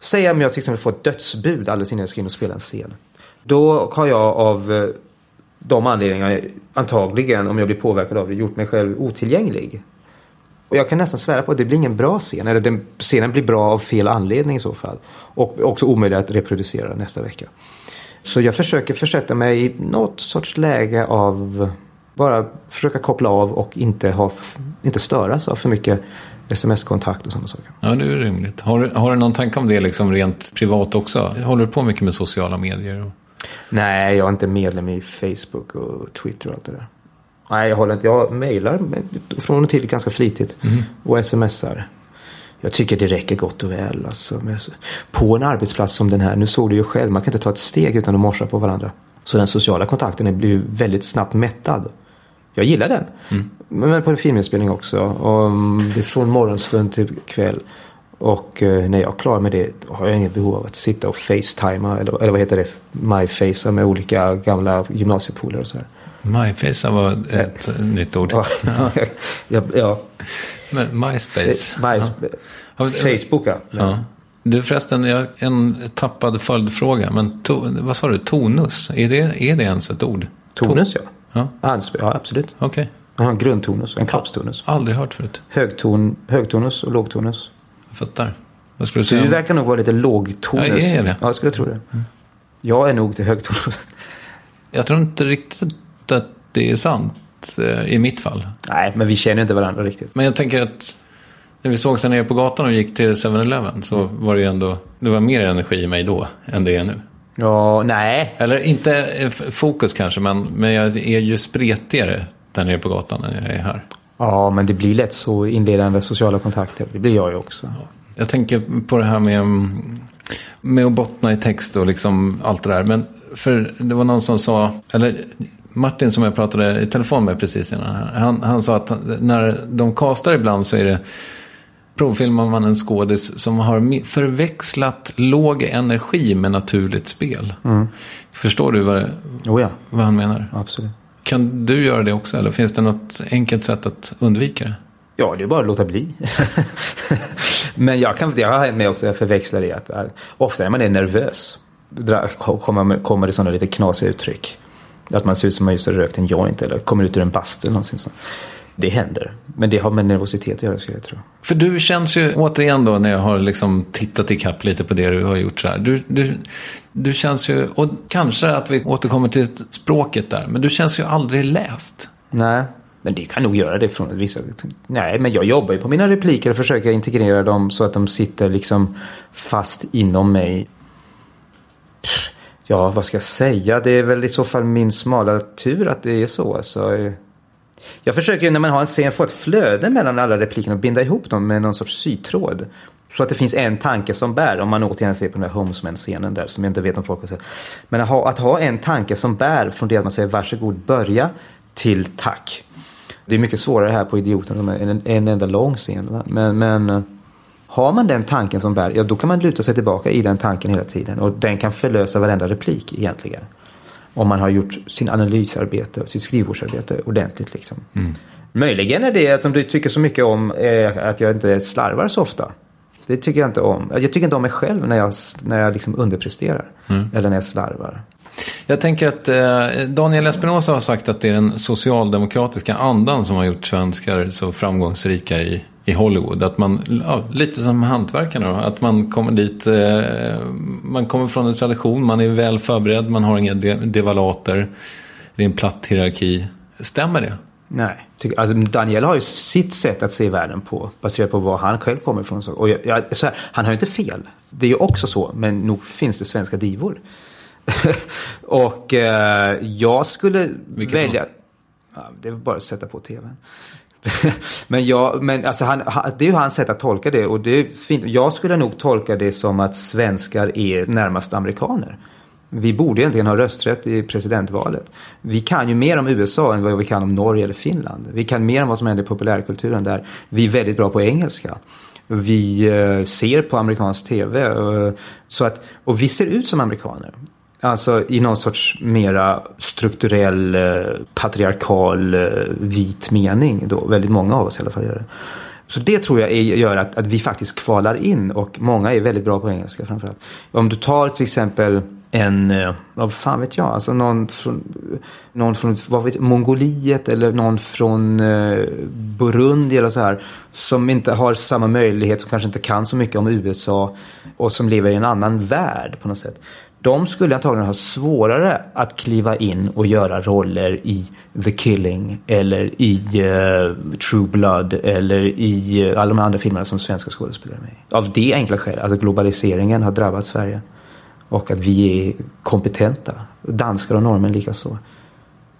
Säg om jag till exempel får ett dödsbud alldeles innan jag ska in och spela en scen. Då har jag av eh, de anledningarna antagligen, om jag blir påverkad av det, gjort mig själv otillgänglig. Och jag kan nästan svära på att det blir ingen bra scen. Eller den, scenen blir bra av fel anledning i så fall. Och också omöjlig att reproducera nästa vecka. Så jag försöker försätta mig i något sorts läge av bara försöka koppla av och inte, ha, inte störas av för mycket sms-kontakt och sådana saker. Ja, det är rimligt. Har, du- har du någon tanke om det liksom rent privat också? Håller du på mycket med sociala medier? Och... Nej, jag är inte medlem i Facebook och Twitter och allt det där. Nej, jag håller inte. Jag mejlar från och till ganska flitigt. Och smsar. Jag tycker det räcker gott och väl. Alltså, på en arbetsplats som den här. Nu såg du ju själv. Man kan inte ta ett steg utan att morsa på varandra. Så den sociala kontakten blir väldigt snabbt mättad. Jag gillar den. Men på en filminspelning också. Och mm, det är från morgonstund till kväll. Och eh, när jag är klar med det har jag inget behov av att sitta och facetima. Eller, eller vad heter det? myfacea med olika gamla gymnasiepolare och så här. MyFace var ett nytt ord. Ja, ja. Men MySpace. My, Ja. Facebook ja. Ja. Du förresten, jag en tappad följdfråga. Men to, vad sa du? Tonus? Är det, är det ens ett ord? Tonus ja. Ja, Ja, absolut. okej. Jag har en grundtonus, en kroppstonus. Aldrig hört förut. Högton, högtonus och lågtonus. Jag fattar. Vad skulle du säga? du verkar nog vara lite lågtonus. Ja, är det. Ja, jag skulle tro det. Jag är nog till högtonus. Jag tror inte riktigt att det är sant eh, i mitt fall. Nej, men vi känner inte varandra riktigt. Men jag tänker att när vi såg sen nere på gatan och gick till 7-Eleven så var det ju ändå, det var mer energi i mig då än det är nu. Ja, nej. Eller inte eh, fokus kanske, men, men jag är ju spretigare där nere på gatan än jag är här. Ja, men det blir lätt så inledande sociala kontakter. Det blir jag ju också. Jag tänker på det här med, mm, med att bottna i text och liksom allt det där. Men för det var någon som sa, eller Martin som jag pratade i telefon med precis innan här. Han, han sa att när de kastar ibland så är det provfilmar man en skådis som har förväxlat låg energi med naturligt spel. Förstår du vad, det, Oh ja, vad han menar? absolut. Kan du göra det också eller finns det något enkelt sätt att undvika det? Ja, det är bara att låta bli. Men jag, kan, jag har hänt mig också, jag förväxlar det. Att, att, ofta när man är nervös kommer det sådana lite knasiga uttryck. Att man ser ut som man just har rökt en joint eller kommer ut ur en bastu eller någonting sånt. Det händer. Men det har med nervositet att göra skulle jag tro. För du känns ju, återigen då när jag har liksom tittat ikapp lite på det du har gjort så här. Du, du, du känns ju, och kanske att vi återkommer till språket där, men du känns ju aldrig läst. Nej, men det kan nog göra det från vissa... Nej, men jag jobbar ju på mina repliker och försöker integrera dem så att de sitter liksom fast inom mig. Pff, Ja, vad ska jag säga? Det är väl i så fall min smala tur att det är så. Alltså, jag försöker ju när man har en scen få ett flöde mellan alla replikerna och binda ihop dem med någon sorts sytråd. Så att det finns en tanke som bär. Om man återigen ser på den där Homesman-scenen där som jag inte vet om folk har sett. Men att ha, att ha en tanke som bär från det att man säger varsågod börja till tack. Det är mycket svårare här på Idioten än en, en enda lång scen. Va? Men, men eh, har man den tanken som bär, ja då kan man luta sig tillbaka i den tanken hela tiden. Och den kan förlösa varenda replik egentligen. Om man har gjort sin analysarbete och sitt skrivbordsarbete ordentligt. Liksom. Möjligen är det att om du tycker så mycket om eh, att jag inte slarvar så ofta. Det tycker jag inte om. Jag tycker inte om mig själv när jag, när jag liksom underpresterar. Eller när jag slarvar. Jag tänker att eh, Daniel Espinosa har sagt att det är den socialdemokratiska andan som har gjort svenskar så framgångsrika i, i Hollywood. Att man, ja, lite som hantverkarna då, att man kommer dit, eh, man kommer från en tradition, man är väl förberedd, man har inga de, devalater, det är en platt hierarki. Stämmer det? Nej. Alltså Daniel har ju sitt sätt att se världen på. Baserat på var han själv kommer ifrån. Och jag, jag, här, han har ju inte fel. Det är ju också så. Men nog finns det svenska divor. och eh, jag skulle Vilket välja... Ja, det är bara att sätta på tvn. men jag, men alltså han, det är ju hans sätt att tolka det och det är fint. Jag skulle nog tolka det som att svenskar är närmast amerikaner. Vi borde egentligen ha rösträtt i presidentvalet. Vi kan ju mer om USA än vad vi kan om Norge eller Finland. Vi kan mer om vad som händer i populärkulturen där. Vi är väldigt bra på engelska. Vi eh, ser på amerikansk tv. Eh, så att, och vi ser ut som amerikaner. Alltså i någon sorts mera strukturell eh, patriarkal eh, vit mening då. Väldigt många av oss i alla fall gör det. Så det tror jag är, gör att, att vi faktiskt kvalar in och många är väldigt bra på engelska framförallt. Om du tar till exempel en, eh, vad fan vet jag, alltså någon från, någon från vad vet, Mongoliet eller någon från eh, Burundi eller så här. Som inte har samma möjlighet, som kanske inte kan så mycket om USA och som lever i en annan värld på något sätt. De skulle antagligen ha svårare att kliva in och göra roller i The Killing eller i uh, True Blood eller i uh, alla de andra filmerna som svenska skådespelare är med i. Av det enkla skälet, alltså globaliseringen har drabbat Sverige. Och att vi är kompetenta. Danskar och norrmän likaså.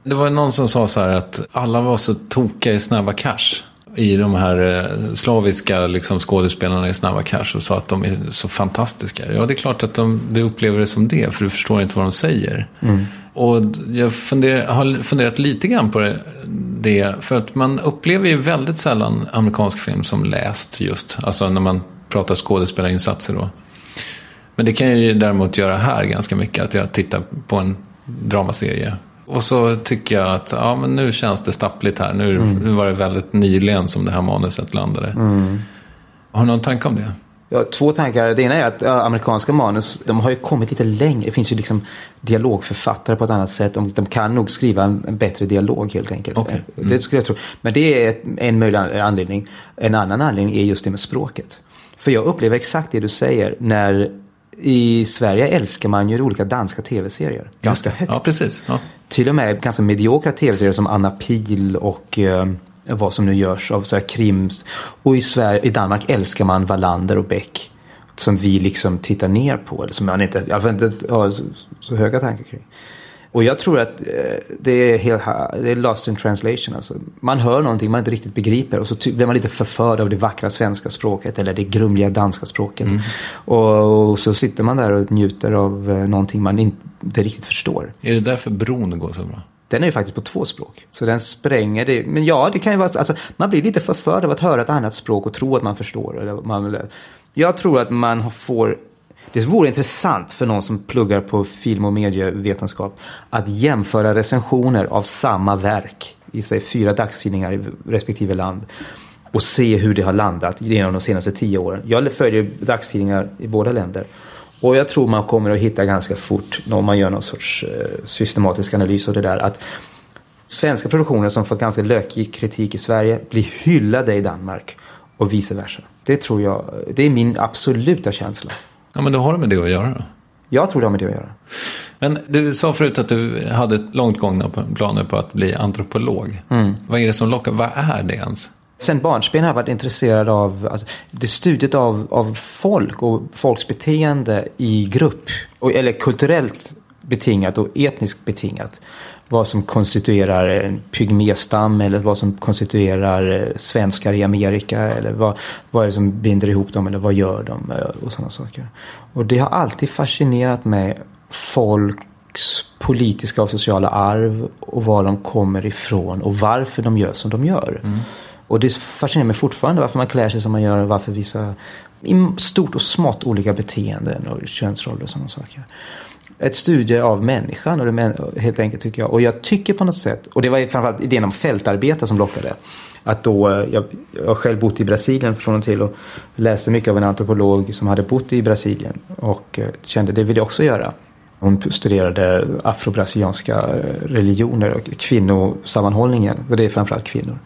Det var någon som sa så här att alla var så tokiga i Snabba Cash. I de här eh, slaviska liksom, skådespelarna i Snabba Cash och sa att de är så fantastiska. Ja, det är klart att de, du upplever det som det, för du förstår inte vad de säger. Och jag funder, har funderat lite grann på det, det, för att man upplever ju väldigt sällan amerikansk film som läst just. Alltså när man pratar skådespelarinsatser då. Men det kan jag ju däremot göra här ganska mycket. Att jag tittar på en dramaserie. Och så tycker jag att ja, men nu känns det stappligt här. Nu, nu var det väldigt nyligen som det här manuset landade. Har du någon tanke om det? Ja, två tankar. Det ena är att ja, amerikanska manus, de har ju kommit lite längre. Det finns ju liksom dialogförfattare på ett annat sätt. De, de kan nog skriva en, en bättre dialog helt enkelt. Okej. Mm. Det skulle jag tro. Men det är en möjlig an- anledning. En annan anledning är just det med språket. För jag upplever exakt det du säger när i Sverige älskar man ju olika danska tv-serier. Ganska högt. Ja, precis. Ja. Till och med ganska mediokra tv-serier som Anna Pil och eh, vad som nu görs av så här krims. Och i, Sverige, i Danmark älskar man Wallander och Beck. Som vi liksom tittar ner på. Eller som man inte, i alla fall inte har så, höga tankar kring. Och jag tror att eh, det är, helt, det är lost in translation. Alltså. Man hör någonting man inte riktigt begriper och så blir man lite förförd av det vackra svenska språket eller det grumliga danska språket. Och, och så sitter man där och njuter av eh, någonting man inte riktigt förstår. Är det därför bron går så bra? Den är ju faktiskt på två språk. Så den spränger det. Men ja, det kan ju vara alltså, man blir lite förförd av att höra ett annat språk och tro att man förstår. Eller man, jag tror att man får det vore intressant för någon som pluggar på film och medievetenskap att jämföra recensioner av samma verk i sig fyra dagstidningar i respektive land och se hur det har landat genom de senaste tio åren. Jag följer dagstidningar i båda länder och jag tror man kommer att hitta ganska fort om man gör någon sorts eh, systematisk analys av det där att svenska produktioner som fått ganska lökig kritik i Sverige blir hyllade i Danmark och vice versa. Det tror jag, det är min absoluta känsla. Ja, men då har det med det att göra då. Jag tror det har med det att göra. Men du sa förut att du hade långt gångna planer på att bli antropolog. Vad är det som lockar? Vad är det ens? Sen barnsben har jag varit intresserad av alltså, det studiet av, av folk och folks beteende i grupp. Och, eller kulturellt betingat och etniskt betingat. Vad som konstituerar en pygméstam eller vad som konstituerar eh, svenskar i Amerika. Eller vad, vad är det som binder ihop dem eller vad gör de eh, och sådana saker. Och det har alltid fascinerat mig folks politiska och sociala arv och var de kommer ifrån och varför de gör som de gör. Och det fascinerar mig fortfarande varför man klär sig som man gör och varför vissa i stort och smått olika beteenden och könsroller och sådana saker. Ett studie av människan och det men, helt enkelt tycker jag. Och jag tycker på något sätt, och det var ju framförallt idén om fältarbete som lockade. Att då, eh, jag, jag har själv bott i Brasilien från och till och läste mycket av en antropolog som hade bott i Brasilien och eh, kände det vill jag också göra. Hon studerade afrobrasilianska eh, religioner och kvinnosammanhållningen. Och det är framförallt kvinnor.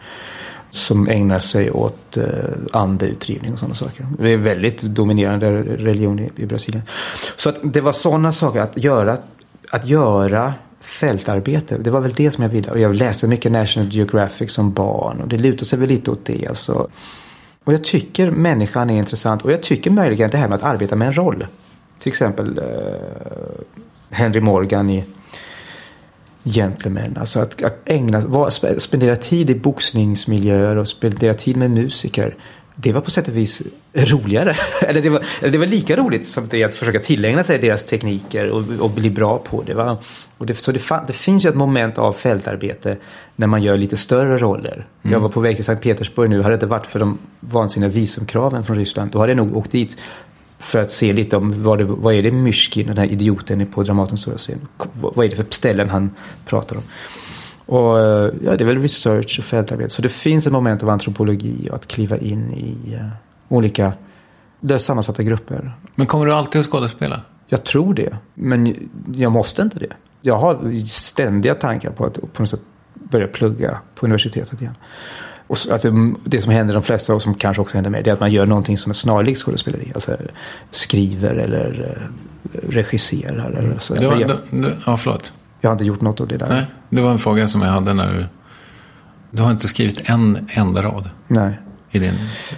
Som ägnar sig åt eh, andeutdrivning och sådana saker. Det är väldigt dominerande religion i, i Brasilien. Så att det var sådana saker att göra, att göra fältarbete. Det var väl det som jag ville. Och jag läste mycket National Geographic som barn. Och det lutar sig väl lite åt det. Alltså. Och jag tycker människan är intressant. Och jag tycker möjligen det här med att arbeta med en roll. Till exempel eh, Henry Morgan i Gentlemen. Alltså att, att ägna, var, spe- spendera tid i boxningsmiljöer och spendera tid med musiker. Det var på sätt och vis roligare. eller, det var, eller det var lika roligt som det att försöka tillägna sig deras tekniker och, och bli bra på det. Va? Och det så det, det finns ju ett moment av fältarbete när man gör lite större roller. Jag var på väg till Sankt Petersburg nu. Hade det inte varit för de vansinniga visumkraven från Ryssland då hade jag nog åkt dit för att se lite om vad, det, vad är det Myrskin, den här idioten på Dramatens stora scen. Vad är det för ställen han pratar om. Och eh, ja, det är väl research och fältarbete. Så det finns ett moment av antropologi och att kliva in i uh, olika löst sammansatta grupper. Men kommer du alltid att skådespela? Jag tror det, men jag måste inte det. Jag har ständiga tankar på att på något sätt börja plugga på universitetet igen. Och så, alltså, det som händer de flesta och som kanske också händer mig det är att man gör någonting som är snarlikt skådespeleri. Alltså skriver eller eh, regisserar. Eller så. Det var, jag, det, ja, förlåt. jag har inte gjort något av det där. Nej, det var en fråga som jag hade när du... Du har inte skrivit en enda rad Nej. i din...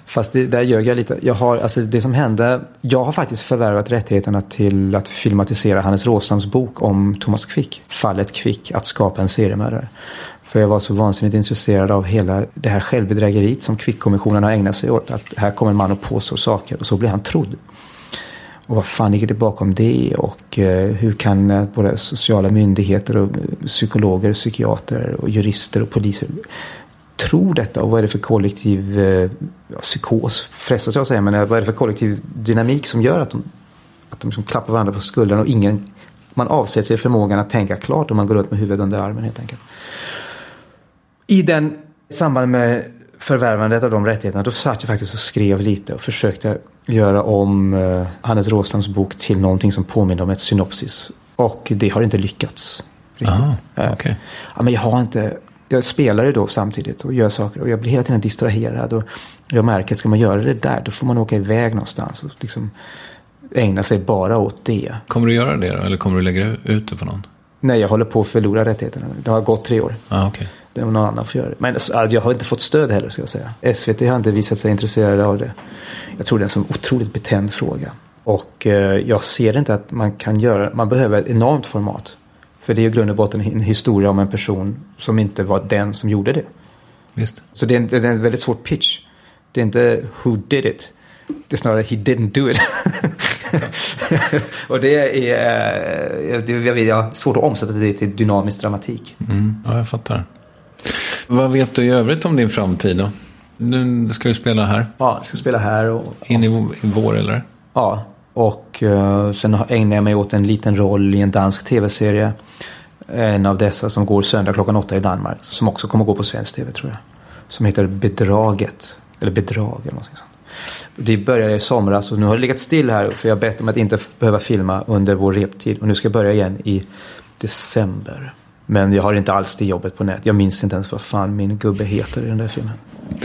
Fast det, där ljög jag lite. Jag har, alltså det som hände, jag har faktiskt förvärvat rättigheterna till att filmatisera Hannes Råstams bok om Thomas Quick. Fallet Quick, att skapa en seriemördare. För jag var så vansinnigt intresserad av hela det här självbedrägeriet som Quick-kommissionen har ägnat sig åt. Att här kommer en man och påstår saker och så blir han trodd. Och vad fan ligger det bakom det? Och eh, hur kan eh, både sociala myndigheter och eh, psykologer, psykiater och jurister och poliser tro detta? Och vad är det för kollektiv ja, psykos, frestas jag att säga, men vad är det för kollektiv dynamik som gör att de, att de liksom klappar varandra på skulden och ingen, man avsätter sig förmågan att tänka klart och man går runt med huvudet under armen helt enkelt. I den samband med förvärvandet av de rättigheterna då satt jag faktiskt och skrev lite och försökte göra om eh, Hannes Råstams bok till någonting som påminner om ett synopsis. Och det har inte lyckats. Jaha, Eh, okej. ja, men jag har inte... Jag spelar ju då samtidigt och gör saker och jag blir hela tiden distraherad. Och jag märker att ska man göra det där då får man åka iväg någonstans och liksom ägna sig bara åt det. Kommer du göra det då? Eller kommer du lägga ut det på någon? Nej, jag håller på att förlora rättigheterna. Det har gått tre år. Ja, okej. Det är någon annan får göra det. Men alltså, jag har inte fått stöd heller ska jag säga. SVT har inte visat sig intresserade av det. Jag tror det är en så otroligt betänd fråga. Och eh, jag ser inte att man kan göra, man behöver ett enormt format. För det är i grund och botten en historia om en person som inte var den som gjorde det. Visst. Så det är en, det är en väldigt svår pitch. Det är inte who did it. Det är snarare he didn't do it. och det är, eh, det, jag har svårt att omsätta det till dynamisk dramatik. Mm. Ja, jag fattar. Vad vet du i övrigt om din framtid då? Nu ska du spela här. Ja, jag ska spela här och In i, vår eller? Ja, och uh, sen ägnar jag mig åt en liten roll i en dansk tv-serie. En av dessa som går söndag klockan åtta i Danmark. Som också kommer gå på svensk tv tror jag. Som heter Bedraget. Eller Bedrag eller något sånt. Det började i somras och nu har det legat still här. För jag har bett om att inte behöva filma under vår reptid. Och nu ska jag börja igen i december. Men jag har inte alls det jobbet på nät. Jag minns inte ens vad fan min gubbe heter i den där filmen.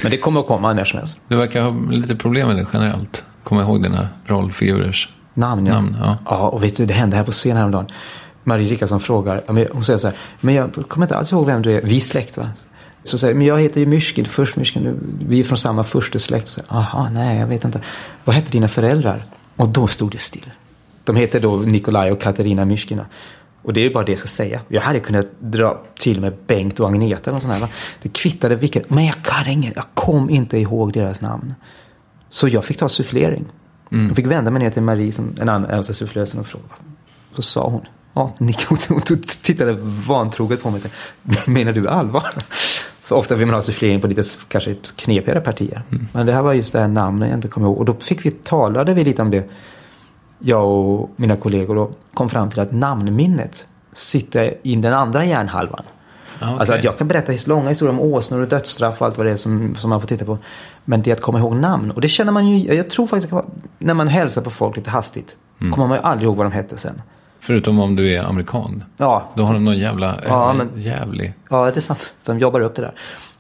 Men det kommer att komma när som helst. Du verkar ha lite problem med det generellt. Kom ihåg dina rollfigurers Namn, ja. namn. Ja. Ja, och vet du, det hände här på scen häromdagen. Marie Rickardsson frågar, hon säger så här, men jag kommer inte alls ihåg vem du är. Vi är släkt va? Så säger men jag heter ju Myrskin, först Myrskin, vi är från samma furstesläkt. Så, Aha, nej, jag vet inte. Vad hette dina föräldrar? Och då stod det still. De heter då Nikolaj och Katarina Myrskina. Och det är ju bara det jag ska säga. Jag hade kunnat dra till med Bengt och Agneta eller sånt här. Det kvittade vilket, men jag kan ingen, jag kom inte ihåg deras namn. Så jag fick ta sufflering. Jag fick vända mig ner till Marie, som en annan alltså sufflösen och fråga. Så sa hon. Ja, Nick, hon, tittade vantroget på mig. Menar du allvar? För ofta vill man ha sufflering på lite kanske knepigare partier. Men det här var just det här namnet jag inte kom ihåg. Och då fick vi, talade vi lite om det. Jag och mina kollegor då kom fram till att namnminnet sitter i den andra hjärnhalvan. Ja, okej. Alltså att jag kan berätta långa historier om åsnor och dödsstraff och allt vad det är som, som man får titta på. Men det är att komma ihåg namn. Och det känner man ju, jag tror faktiskt att när man hälsar på folk lite hastigt. Mm. Kommer man ju aldrig ihåg vad de hette sen. Förutom om du är amerikan. Ja, Då har de någon jävla Ja, men- jävlig... ja det är sant. De jobbar upp det där.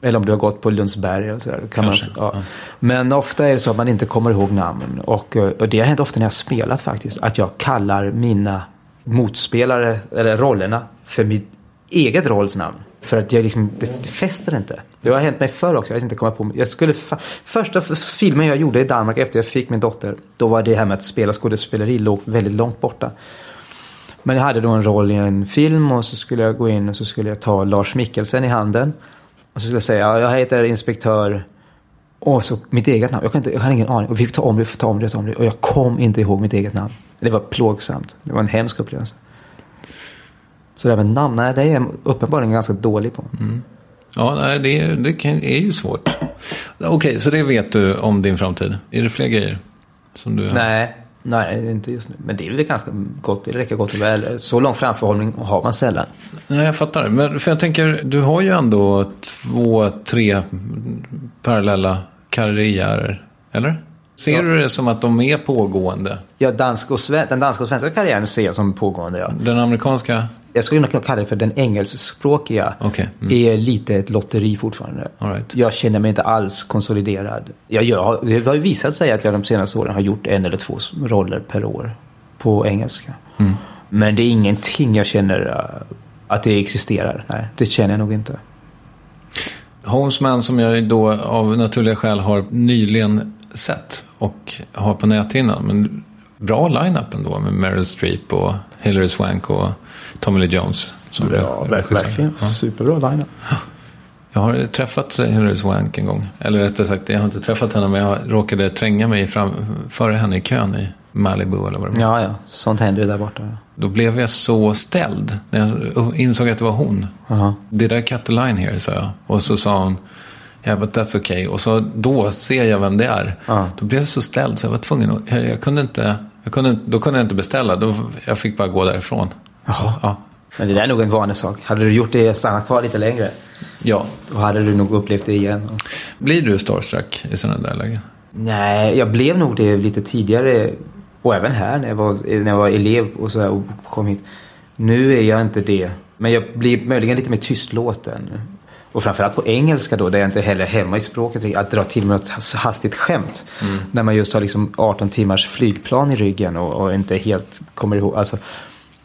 Eller om du har gått på Lundsberg eller sådär. Kan man, Kanske, ja. ja. Men ofta är det så att man inte kommer ihåg namn. Och, eh, och det har hänt ofta när jag har spelat faktiskt. Att jag kallar mina motspelare, eller rollerna, för mitt eget rollsnamn. För att jag liksom, det, det fäster inte. Det har hänt mig förr också, jag vet inte komma på jag skulle Första filmen jag gjorde i Danmark efter jag fick min dotter, då var det här med att spela skådespeleri låg väldigt långt borta. Men jag hade då en roll i en film och så skulle jag gå in och så skulle jag ta Lars Mikkelsen i handen. Och så skulle jag säga, ja, jag heter inspektör och så mitt eget namn. Jag, kan inte, jag har ingen aning. Och vi fick ta om det, ta om det, ta om det. Och jag kom inte ihåg mitt eget namn. Det var plågsamt. Det var en hemsk upplevelse. Så det här med namn, nej det är jag uppenbarligen ganska dålig på. Ja, nej, det, är, det kan, är ju svårt. Okej, så det vet du om din framtid. Är det fler grejer? Som du Nej, nej inte just nu. Men det är väl ganska gott. Det räcker gott och väl. Så lång framförhållning har man sällan. Nej, jag fattar. Men för jag tänker, du har ju ändå två, tre parallella karriärer. Eller? Ser du det som att de är pågående? Ja, dansk och den danska och svenska karriären ser jag som pågående. Ja. Den amerikanska? Jag skulle nog kunna kalla det för den engelskspråkiga. Okej, mm. Är lite ett lotteri fortfarande. Right. Jag känner mig inte alls konsoliderad. Jag gör, det har ju visat sig att jag de senaste åren har gjort en eller två roller per år på engelska. Mm. Men det är ingenting jag känner uh, att det existerar. Nej, det känner jag nog inte. Homesman som jag då av naturliga skäl har nyligen sett och har på näthinnan. Men bra line-up ändå med Meryl Streep och Hilary Swank och Tommy Lee Jones. Som Ja, verkligen. Ja. Superbra line Jag har träffat Hilary Swank en gång. Eller rättare sagt, jag har inte träffat henne men jag råkade tränga mig fram, före henne i kön i Malibu eller vad det var. Ja, ja. Sånt händer ju där borta. Då blev jag så ställd när jag insåg att det var hon. Aha. Did I cut the line here, sa jag. Och så sa hon, yeah but that's okay. Och så då ser jag vem det är. Ja. Då blev jag så ställd så jag var tvungen att, jag, jag kunde inte, jag kunde, då kunde jag inte beställa. Då, jag fick bara gå därifrån. Jaha. Ja. Men det där är nog en vanlig sak. Hade du gjort det, stannat kvar lite längre, ja. då hade du nog upplevt det igen. Blir du starstruck i sådana där lägen? Nej, jag blev nog det lite tidigare. Och även här när jag var, när jag var elev och, så här, och kom hit. Nu är jag inte det. Men jag blir möjligen lite mer tystlåten. Och framförallt på engelska då, där jag inte heller är hemma i språket. Att dra till med has- hastigt skämt. När man just har liksom 18 timmars flygplan i ryggen och, och inte helt kommer ihåg. Alltså,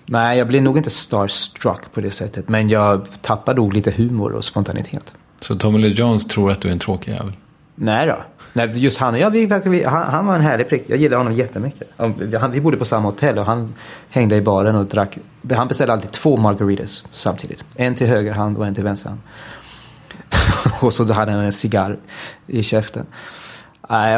nej, jag blir nog inte starstruck på det sättet. Men jag tappar nog lite humor och spontanitet. Så Tommy Lee Jones tror att du är en tråkig jävel? Nej då. Nej, just han och jag, vi, han, han var en härlig prick. Jag gillar honom jättemycket. Han, vi bodde på samma hotell och han hängde i baren och drack. Han beställde alltid två margaritas samtidigt. En till höger hand och en till vänster hand. och så hade han en cigarr i käften.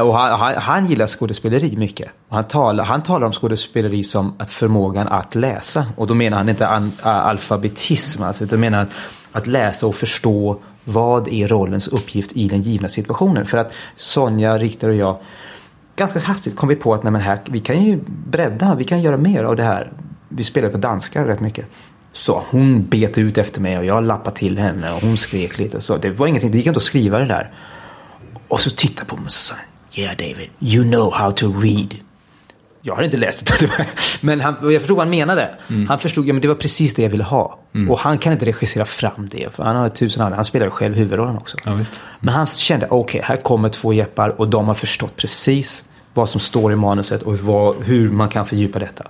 Och han, han, han gillar skådespeleri mycket. Han talar, han talar om skådespeleri som att förmågan att läsa. Och då menar han inte an, alfabetism, alltså, utan menar att, att läsa och förstå vad är rollens uppgift i den givna situationen. För att Sonja, Richter och jag ganska hastigt kom vi på att nej, men här, vi kan ju bredda, vi kan göra mer av det här. Vi spelar på danska rätt mycket. Så hon bet ut efter mig och jag lappade till henne och hon skrek lite. Så det var ingenting, det gick inte att skriva det där. Och så tittade på mig och så sa han, Yeah David, you know how to read. Jag har inte läst det. Men han, jag förstod vad han menade. Han förstod, ja men det var precis det jag ville ha. Och han kan inte regissera fram det. För han har tusen andra, han spelar själv huvudrollen också. Ja, visst. Men han kände, okej, här kommer två jeppar och de har förstått precis vad som står i manuset och vad, hur man kan fördjupa detta.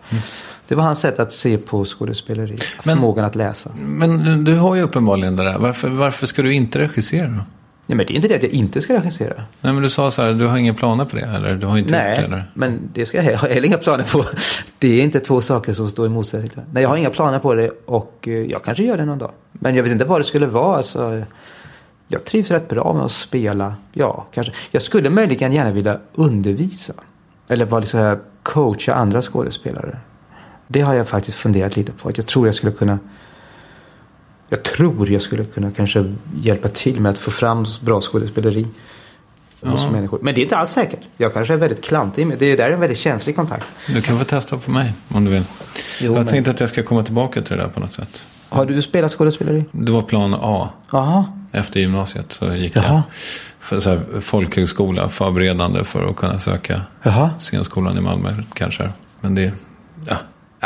Det var hans sätt att se på skådespeleri. Förmågan att läsa. Men du har ju uppenbarligen det där. Varför, varför ska du inte regissera då? Nej, men det är inte det att jag inte ska regissera. Nej, men du sa så här, du har inga planer på det, eller? Du har inte gjort det, Nej, eller? men det ska jag jag heller inga planer på. Det är inte två saker som står i motsättning till. Nej, jag har inga planer på det och eh, jag kanske gör det någon dag. Men jag vet inte vad det skulle vara. Alltså, jag trivs rätt bra med att spela. Ja, kanske. Jag skulle möjligen gärna vilja undervisa. Eller vara liksom här, coacha andra skådespelare. Det har jag faktiskt funderat lite på. Att jag tror jag skulle kunna jag tror jag skulle kunna kanske hjälpa till med att få fram bra skådespeleri hos Ja. människor. Men det är inte alls säkert. Jag kanske är väldigt klantig. med- Det är där en väldigt känslig kontakt. Du kan få testa på mig om du vill. Jo, jag men- tänkte att jag ska komma tillbaka till det där på något sätt. Har du spelat skådespeleri? Det var plan A. Jaha. Efter gymnasiet så gick Jaha. jag för så här, folkhögskola förberedande för att kunna söka Jaha. scenskolan i Malmö kanske. Men det, ja.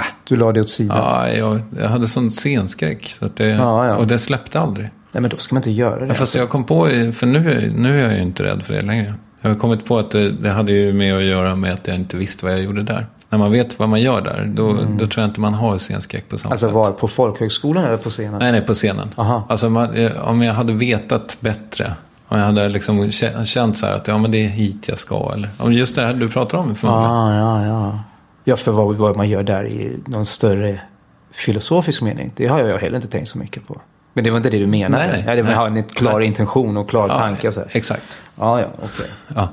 Äh. Du la det åt sidan. Ja, jag, jag hade sån scenskräck. Så att det, Ja, ja. Och det släppte aldrig. Nej, men då ska man inte göra det. Ja, fast jag kom på, för nu, nu är jag ju inte rädd för det längre. Jag har kommit på att det, det hade ju med att göra med att jag inte visste vad jag gjorde där. när man vet vad man gör där, då, då tror jag inte man har scenskräck på samma Alltså sätt. var på folkhögskolan eller på scenen? Nej, nej, på scenen. Aha. Alltså man, eh, om jag hade vetat bättre. Om jag hade liksom kä- känt så här att ja, men det är hit jag ska. Eller om just det här du pratar om förmodligen. Ah, ja, ja. Ja, för vad, vad man gör där i någon större filosofisk mening. Det har jag heller inte tänkt så mycket på. Men det var inte det du menade? Nej, nej, det var nej. ha en klar Nej. intention och klar Ja, tanke. Så. Exakt. Ja, ja, okej. Ja.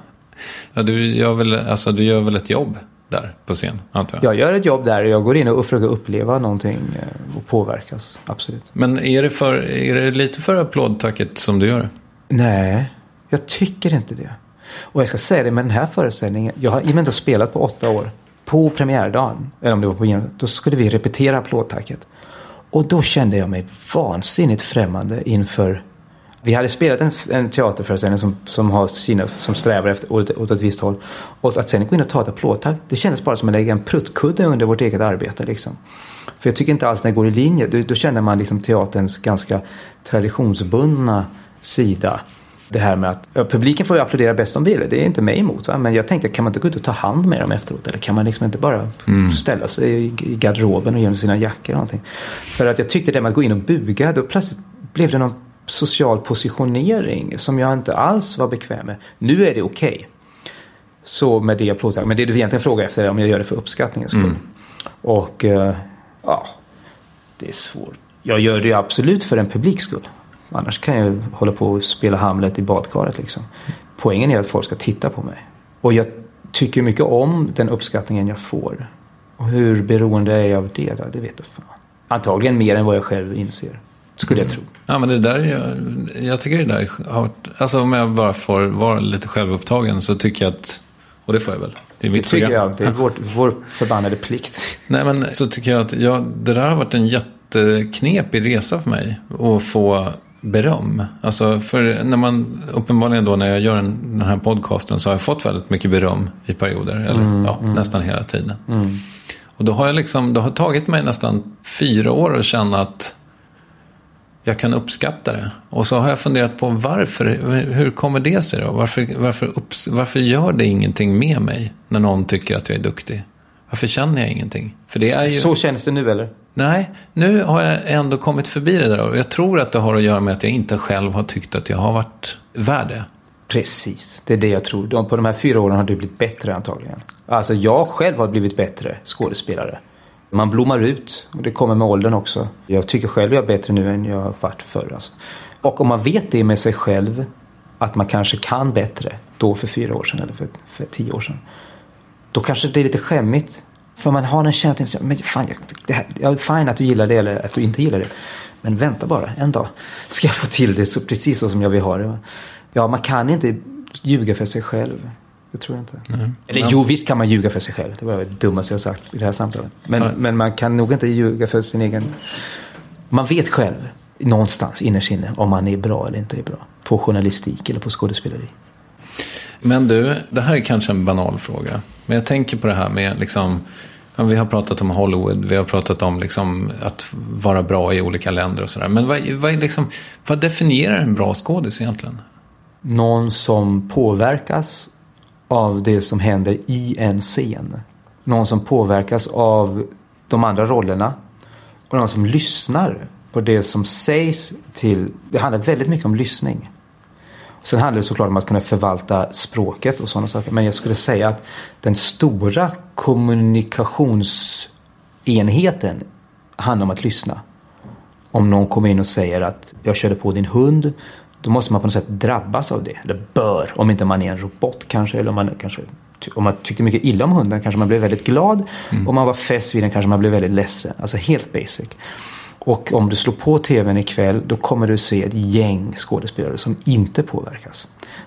Ja, du, gör väl, alltså, du gör väl ett jobb där på scen, antar jag? Jag gör ett jobb där och jag går in och försöker uppleva någonting eh, och påverkas. Absolut. Men är det, för, är det lite för applådtacket som du gör det? Nej, jag tycker inte det. Och jag ska säga det med den här föreställningen. Jag har i och med att jag inte spelat på åtta år. På premiärdagen, eller om det var på genom, då skulle vi repetera applådtacket. Och då kände jag mig vansinnigt främmande inför vi hade spelat en, en teaterföreställning som, som, har sina, som strävar efter, åt, åt ett visst håll. Och att sen gå in och ta ett applådtack, det kändes bara som att lägga en pruttkudde under vårt eget arbete. Liksom. För jag tycker inte alls det går i linje. Då, då känner man liksom teaterns ganska traditionsbundna sida. Det här med att ja, publiken får ju applådera bäst de vill. Det är inte mig emot. Va? Men jag tänkte, kan man inte gå ut och ta hand med dem efteråt? Eller kan man liksom inte bara ställa sig i, garderoben och ge dem sina jackor eller någonting? För att jag tyckte det med att gå in och buga, då plötsligt blev det någon social positionering som jag inte alls var bekväm med. Nu är det okej. Så med det applådtack. Men det du egentligen frågar efter är om jag gör det för uppskattningens skull. Och eh, ja, det är svårt. Jag gör det ju absolut för en publiks skull. Annars kan jag hålla på och spela Hamlet i badkaret liksom. Poängen är att folk ska titta på mig. Och jag tycker mycket om den uppskattningen jag får. Och hur beroende är jag av det? Då? Det vet jag fan. Antagligen mer än vad jag själv inser. Skulle jag tro. Ja, men det där, är ju- jag tycker det där har varit, alltså om jag bara får vara lite självupptagen så tycker jag att, och det får jag väl, det är Det mitt tycker program. jag. Det är vår, vår förbannade plikt. Nej, men så tycker jag att ja, det där har varit en jätteknepig resa för mig. Att få beröm. Alltså, för när man, uppenbarligen då när jag gör en, den här podcasten så har jag fått väldigt mycket beröm i perioder. Eller ja, nästan hela tiden. Och då har jag liksom, det har tagit mig nästan fyra år att känna att jag kan uppskatta det. Och så har jag funderat på varför, hur kommer det sig då? Varför, varför, upps, varför gör det ingenting med mig när någon tycker att jag är duktig? Varför känner jag ingenting? För det är ju... Så känns det nu eller? Nej, nu har jag ändå kommit förbi det där. Och jag tror att det har att göra med att jag inte själv har tyckt att jag har varit värd det. Precis, det är det jag tror. På de här fyra åren har du blivit bättre antagligen. Alltså jag själv har blivit bättre skådespelare. Man blommar ut och det kommer med åldern också. Jag tycker själv jag är bättre nu än jag har varit förr. Alltså. Och om man vet det med sig själv, att man kanske kan bättre då för fyra år sedan eller för, för tio år sedan. Då kanske det är lite skämmigt. För man har en känsla av men fan, jag, det här, jag är fine att du gillar det eller att du inte gillar det. Men vänta bara, en dag ska jag få till det så, precis så som jag vill ha det. Ja, man kan inte ljuga för sig själv. Det tror jag inte. Eller jo, visst kan man ljuga för sig själv. Det var det dummaste jag sagt i det här samtalet. Men, Ja. men man kan nog inte ljuga för sin egen... Man vet själv någonstans innerst inne om man är bra eller inte är bra. På journalistik eller på skådespeleri. Men du, det här är kanske en banal fråga. Men jag tänker på det här med liksom, vi har pratat om Hollywood, vi har pratat om liksom att vara bra i olika länder och sådär. Men vad, vad, är liksom, vad definierar en bra skådis egentligen? Någon som påverkas av det som händer i en scen. Någon som påverkas av de andra rollerna. Och någon som lyssnar på det som sägs till... Det handlar väldigt mycket om lyssning. Sen handlar det såklart om att kunna förvalta språket och sådana saker. Men jag skulle säga att den stora kommunikationsenheten handlar om att lyssna. Om någon kommer in och säger att jag körde på din hund. Då måste man på något sätt drabbas av det. Eller bör. Om inte man är en robot kanske. Eller om man, kanske, om man tyckte mycket illa om hunden kanske man blev väldigt glad. Om man var fäst vid den kanske man blev väldigt ledsen. Alltså helt basic. Och om du slår på tvn ikväll då kommer du se ett gäng skådespelare som inte påverkas.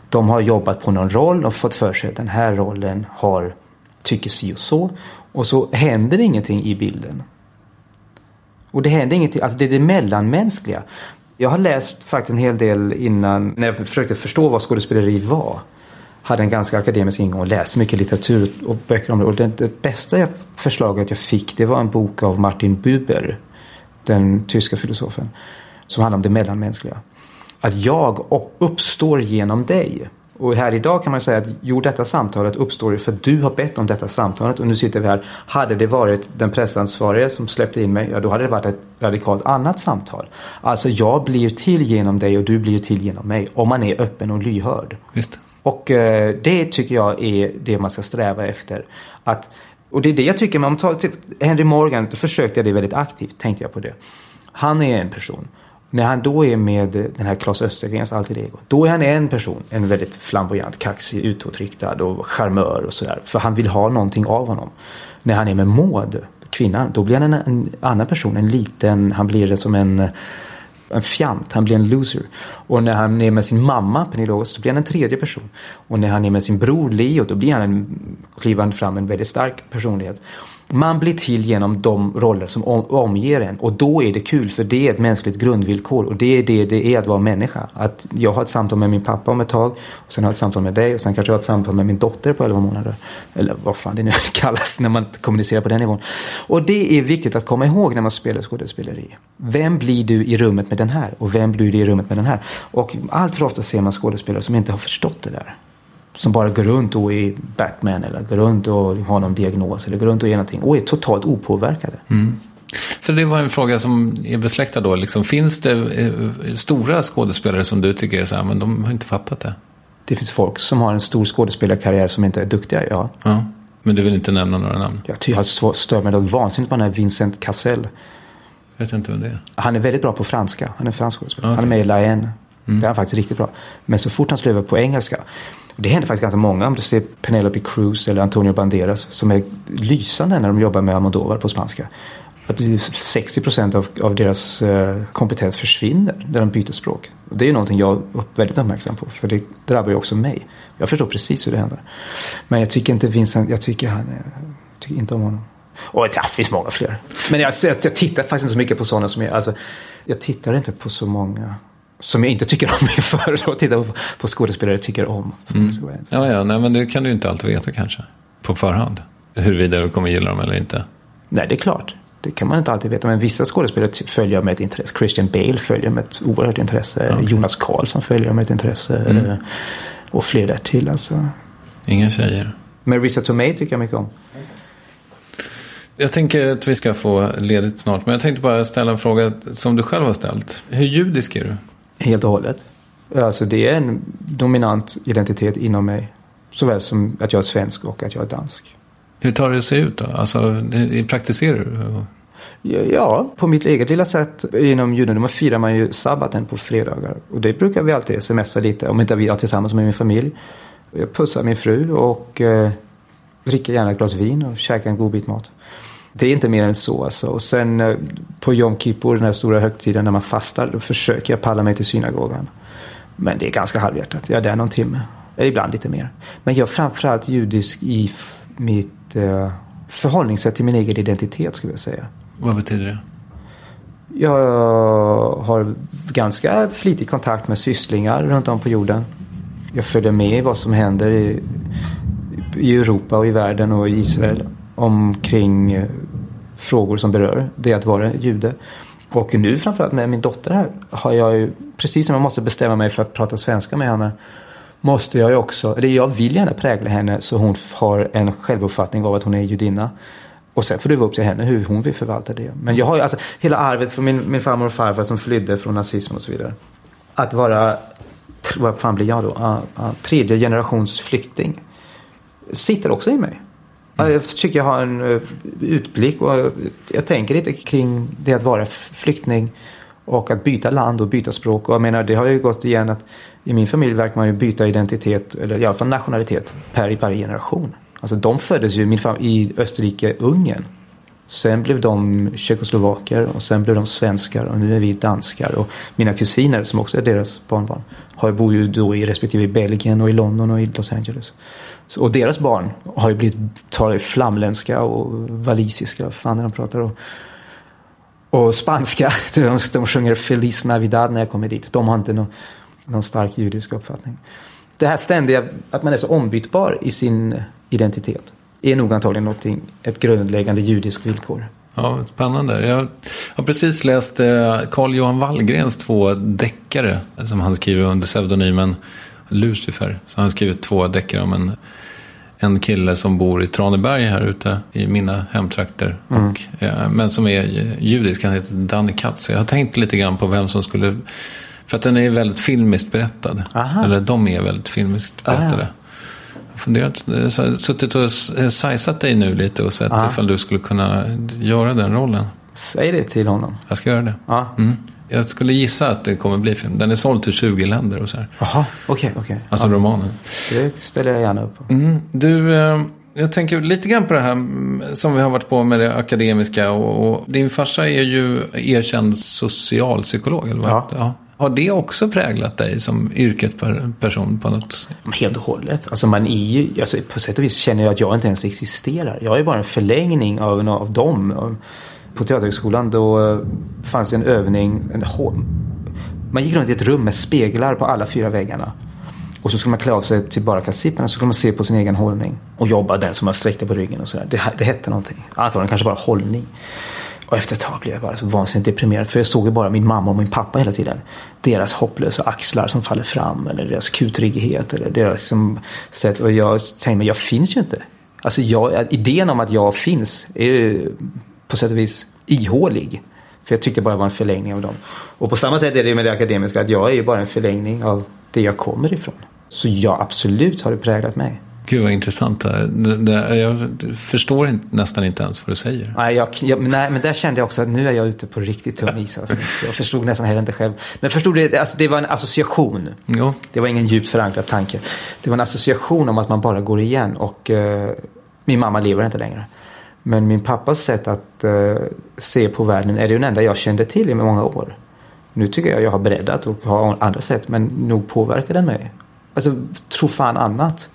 De har jobbat på någon roll och fått för sig att den här rollen har tycker si och så. Och så händer det ingenting i bilden. Och det händer ingenting, alltså det är det mellanmänskliga. Jag har läst faktiskt en hel del innan, när jag försökte förstå vad skådespeleri var. Hade en ganska akademisk ingång och läste mycket litteratur och böcker om det. Och det, det bästa jag, förslaget jag fick det var en bok av Martin Buber. Den tyska filosofen. Som handlar om det mellanmänskliga. Att jag uppstår genom dig. Och här idag kan man säga att jo, detta samtalet uppstår ju för att du har bett om detta samtalet och nu sitter vi här. Hade det varit den pressansvarige som släppte in mig, ja då hade det varit ett radikalt annat samtal. Alltså jag blir till genom dig och du blir till genom mig. Om man är öppen och lyhörd. Visst. Och eh, det tycker jag är det man ska sträva efter. Att, och det är det jag tycker, om man tar till Henry Morgan, då försökte jag det väldigt aktivt, tänkte jag på det. Han är en person. När han då är med den här Claes Östergrens alter ego. Då är han en person. En väldigt flamboyant, kaxig, utåtriktad och charmör och sådär. För han vill ha någonting av honom. När han är med Maud, kvinnan, då blir han en, en annan person. En liten, han blir som en en fjant, han blir en loser. Och när han är med sin mamma Pernilla så blir han en tredje person. Och när han är med sin bror Leo då blir han en, klivande fram en väldigt stark personlighet. Man blir till genom de roller som om, omger en och då är det kul för det är ett mänskligt grundvillkor och det är det det är att vara människa. Att jag har ett samtal med min pappa om ett tag och sen har jag ett samtal med dig och sen kanske jag har ett samtal med min dotter på 11 månader. Eller vad fan det nu kallas när man kommunicerar på den nivån. Och det är viktigt att komma ihåg när man spelar skådespeleri. Vem blir du i rummet med den här och vem blir du i rummet med den här? Och allt för ofta ser man skådespelare som inte har förstått det där som bara går runt och är Batman eller går runt och har någon diagnos eller går runt och är någonting och är totalt opåverkade. Mm. För det var en fråga som är besläktad då. Liksom, finns det eh, stora skådespelare som du tycker är så här, men de har inte fattat det? Det finns folk som har en stor skådespelarkarriär som inte är duktiga, ja. ja. Men du vill inte nämna några namn? Jag, jag har stört mig något vansinnigt på den här Vincent Cassel. Vet inte vem det är. Han är väldigt bra på franska. Han är fransk skådespelare. Okay. Han är med i La. Mm. Det är han faktiskt riktigt bra. Men så fort han slår över på engelska det händer faktiskt ganska många. Om du ser Penelope Cruz eller Antonio Banderas som är lysande när de jobbar med Almodovar på spanska. Att 60 procent av, av deras eh, kompetens försvinner när de byter språk. Och det är ju någonting jag är väldigt uppmärksam på. För det drabbar ju också mig. Jag förstår precis hur det händer. Men jag tycker inte Vincent, jag tycker han är, jag tycker inte om honom. Och ja, det finns många fler. Men jag, jag, jag tittar faktiskt inte så mycket på sådana som är, alltså, jag tittar inte på så många som jag inte tycker om inför att titta på, på skådespelare tycker om. Mm. Ja, ja, nej, men det kan du inte alltid veta kanske. På förhand. Huruvida du kommer gilla dem eller inte. Nej, det är klart. Det kan man inte alltid veta. Men vissa skådespelare följer med ett intresse. Christian Bale följer med ett oerhört intresse. Okay. Jonas Karlsson följer med ett intresse. Mm. Och fler där till alltså. Inga tjejer. Marissa Tomei tycker jag mycket om. Jag tänker att vi ska få ledigt snart. Men jag tänkte bara ställa en fråga som du själv har ställt. Hur judisk är du? Helt och hållet. Alltså det är en dominant identitet inom mig. Såväl som att jag är svensk och att jag är dansk. Hur tar det sig ut då? Alltså, praktiserar du? Ja, på mitt eget lilla sätt. Inom judendomen firar man ju sabbaten på fredagar. Och det brukar vi alltid smsa lite, om inte vi är tillsammans med min familj. Jag pussar min fru och eh, dricker gärna ett glas vin och käkar en god bit mat. Det är inte mer än så alltså. Och sen eh, på Yom Kippur, den här stora högtiden när man fastar, då försöker jag palla mig till synagogan. Men det är ganska halvhjärtat. Jag är där någon timme. Eller ibland lite mer. Men jag är framförallt judisk i mitt eh, förhållningssätt till min egen identitet skulle jag säga. Vad betyder det? Jag har ganska flitig kontakt med sysslingar runt om på jorden. Jag följer med i vad som händer i, i Europa och i världen och i Israel omkring eh, frågor som berör det att vara jude. Och nu framförallt med min dotter här har jag ju, precis som jag måste bestämma mig för att prata svenska med henne, måste jag ju också, eller jag vill gärna prägla henne så hon har en självuppfattning av att hon är judinna. Och sen får det vara upp till henne hur hon vill förvalta det. Men jag har ju alltså hela arvet från min, min farmor och farfar som flydde från nazismen och så vidare. Att vara, vad fan blir jag då? Uh, uh, tredje generations flykting. Sitter också i mig. Jag tycker jag har en eh, utblick och eh, jag tänker lite kring det att vara flykting och att byta land och byta språk. Och jag menar det har ju gått igen att i min familj verkar man ju byta identitet, eller i alla fall nationalitet, per varje generation. Alltså de föddes ju min i Österrike, Ungern. Sen blev de tjeckoslovaker och sen blev de svenskar och nu är vi danskar. Och mina kusiner som också är deras barnbarn har, bor ju då i respektive Belgien och i London och i Los Angeles. Och deras barn har ju blivit, talar flamländska och walisiska, vad fan är de pratar och, och spanska. De, de sjunger Feliz Navidad när jag kommer dit. De har inte någon, någon stark judisk uppfattning. Det här ständiga, att man är så ombytbar i sin identitet är nog antagligen någonting, ett grundläggande judiskt villkor. Ja, spännande. Jag har precis läst eh, Carl Johan Wallgrens två deckare som han skriver under pseudonymen Lucifer. Så han har skrivit två deckare om en, en kille som bor i Traneberg här ute i mina hemtrakter. Mm. Och, eh, men som är judisk, han heter Danny Katz. Jag har tänkt lite grann på vem som skulle... För att den är väldigt filmiskt berättad. Aha. Eller de är väldigt filmiskt berättade. Ah. Jag har funderat, eh, suttit och sajsat dig nu lite och sett Ah. ifall du skulle kunna göra den rollen. Säg det till honom. Jag ska göra det. Ja. Mm. Jag skulle gissa att det kommer bli film. Den är såld till 20 länder och så här. Jaha, okej, okej. Alltså ja, romanen. Det ställer jag gärna upp på. Mm. Du, eh, jag tänker lite grann på det här som vi har varit på med det akademiska. Och, och din farsa är ju erkänd socialpsykolog, eller vad? Ja. Har det också präglat dig som yrkesperson på något sätt? Helt och hållet. Alltså man är ju, alltså på sätt och vis känner jag att jag inte ens existerar. Jag är bara en förlängning av, av dem. Och på Teaterhögskolan då eh, fanns det en övning. En, man gick runt i ett rum med speglar på alla fyra väggarna. Och så skulle man klä av sig till bara kalsipperna så skulle man se på sin egen hållning. Och jobba den som man sträckte på ryggen och sådär. Det, det hette någonting. Antagligen kanske bara hållning. Och efter ett tag blev jag bara så vansinnigt deprimerad. För jag såg ju bara min mamma och min pappa hela tiden. Deras hopplösa axlar som faller fram. Eller deras kutryggighet. Eller deras liksom, sätt. Och jag tänkte, men jag finns ju inte. Alltså jag, idén om att jag finns är ju på sätt och vis ihålig. För jag tyckte bara det var en förlängning av dem. Och på samma sätt är det med det akademiska. Att jag är ju bara en förlängning av det jag kommer ifrån. Så ja, absolut har det präglat mig. Gud vad intressant. jag förstår nästan inte ens vad du säger. Nej, jag, jag, men nej, men där kände jag också att nu är jag ute på riktigt tunn is. Alltså. Jag förstod nästan heller inte själv. Men förstod det, alltså, det var en association. Jo. Det var ingen djupt förankrad tanke. Det var en association om att man bara går igen. Och eh, min mamma lever inte längre. Men min pappas sätt att eh, se på världen är det den enda jag kände till i många år. Nu tycker jag jag har breddat och har andra sätt. Men nog påverkar den mig. Alltså, tro fan annat.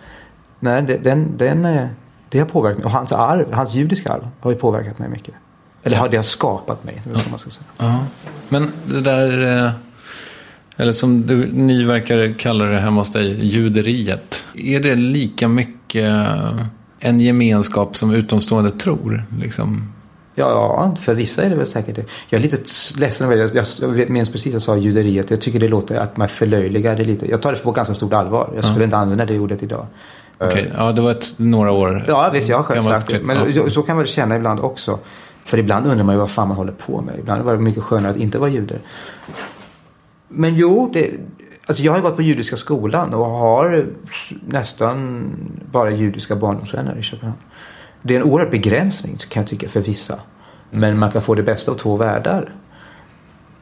Nej, det- den, den, eh, det har påverkat mig. Och hans arv, hans judiska arv har ju påverkat mig mycket. Eller har det har skapat mig. Ja. man ska säga. Ja. Men det där, eh, eller som du, ni verkar kalla det hemma hos dig, juderiet. Är det lika mycket en gemenskap som utomstående tror? Liksom? Ja, ja, för vissa är det väl säkert det. Jag är lite ledsen över. Jag, jag, minns precis jag sa juderiet. Jag tycker det låter att man förlöjligar det lite. Jag tar det på ganska stort allvar. Jag skulle inte använda det ordet idag. Okej, ja det var ett, några år. Ja, visst, jag har själv sagt det. Men ja. så kan man känna ibland också. För ibland undrar man ju vad fan man håller på med. Ibland var det mycket skönare att inte vara jude. Men jo, det, alltså jag har gått på judiska skolan och har nästan bara judiska barndomsvänner i Köpenhamn. Det är en oerhörd begränsning kan jag tycka för vissa. Men man kan få det bästa av två världar.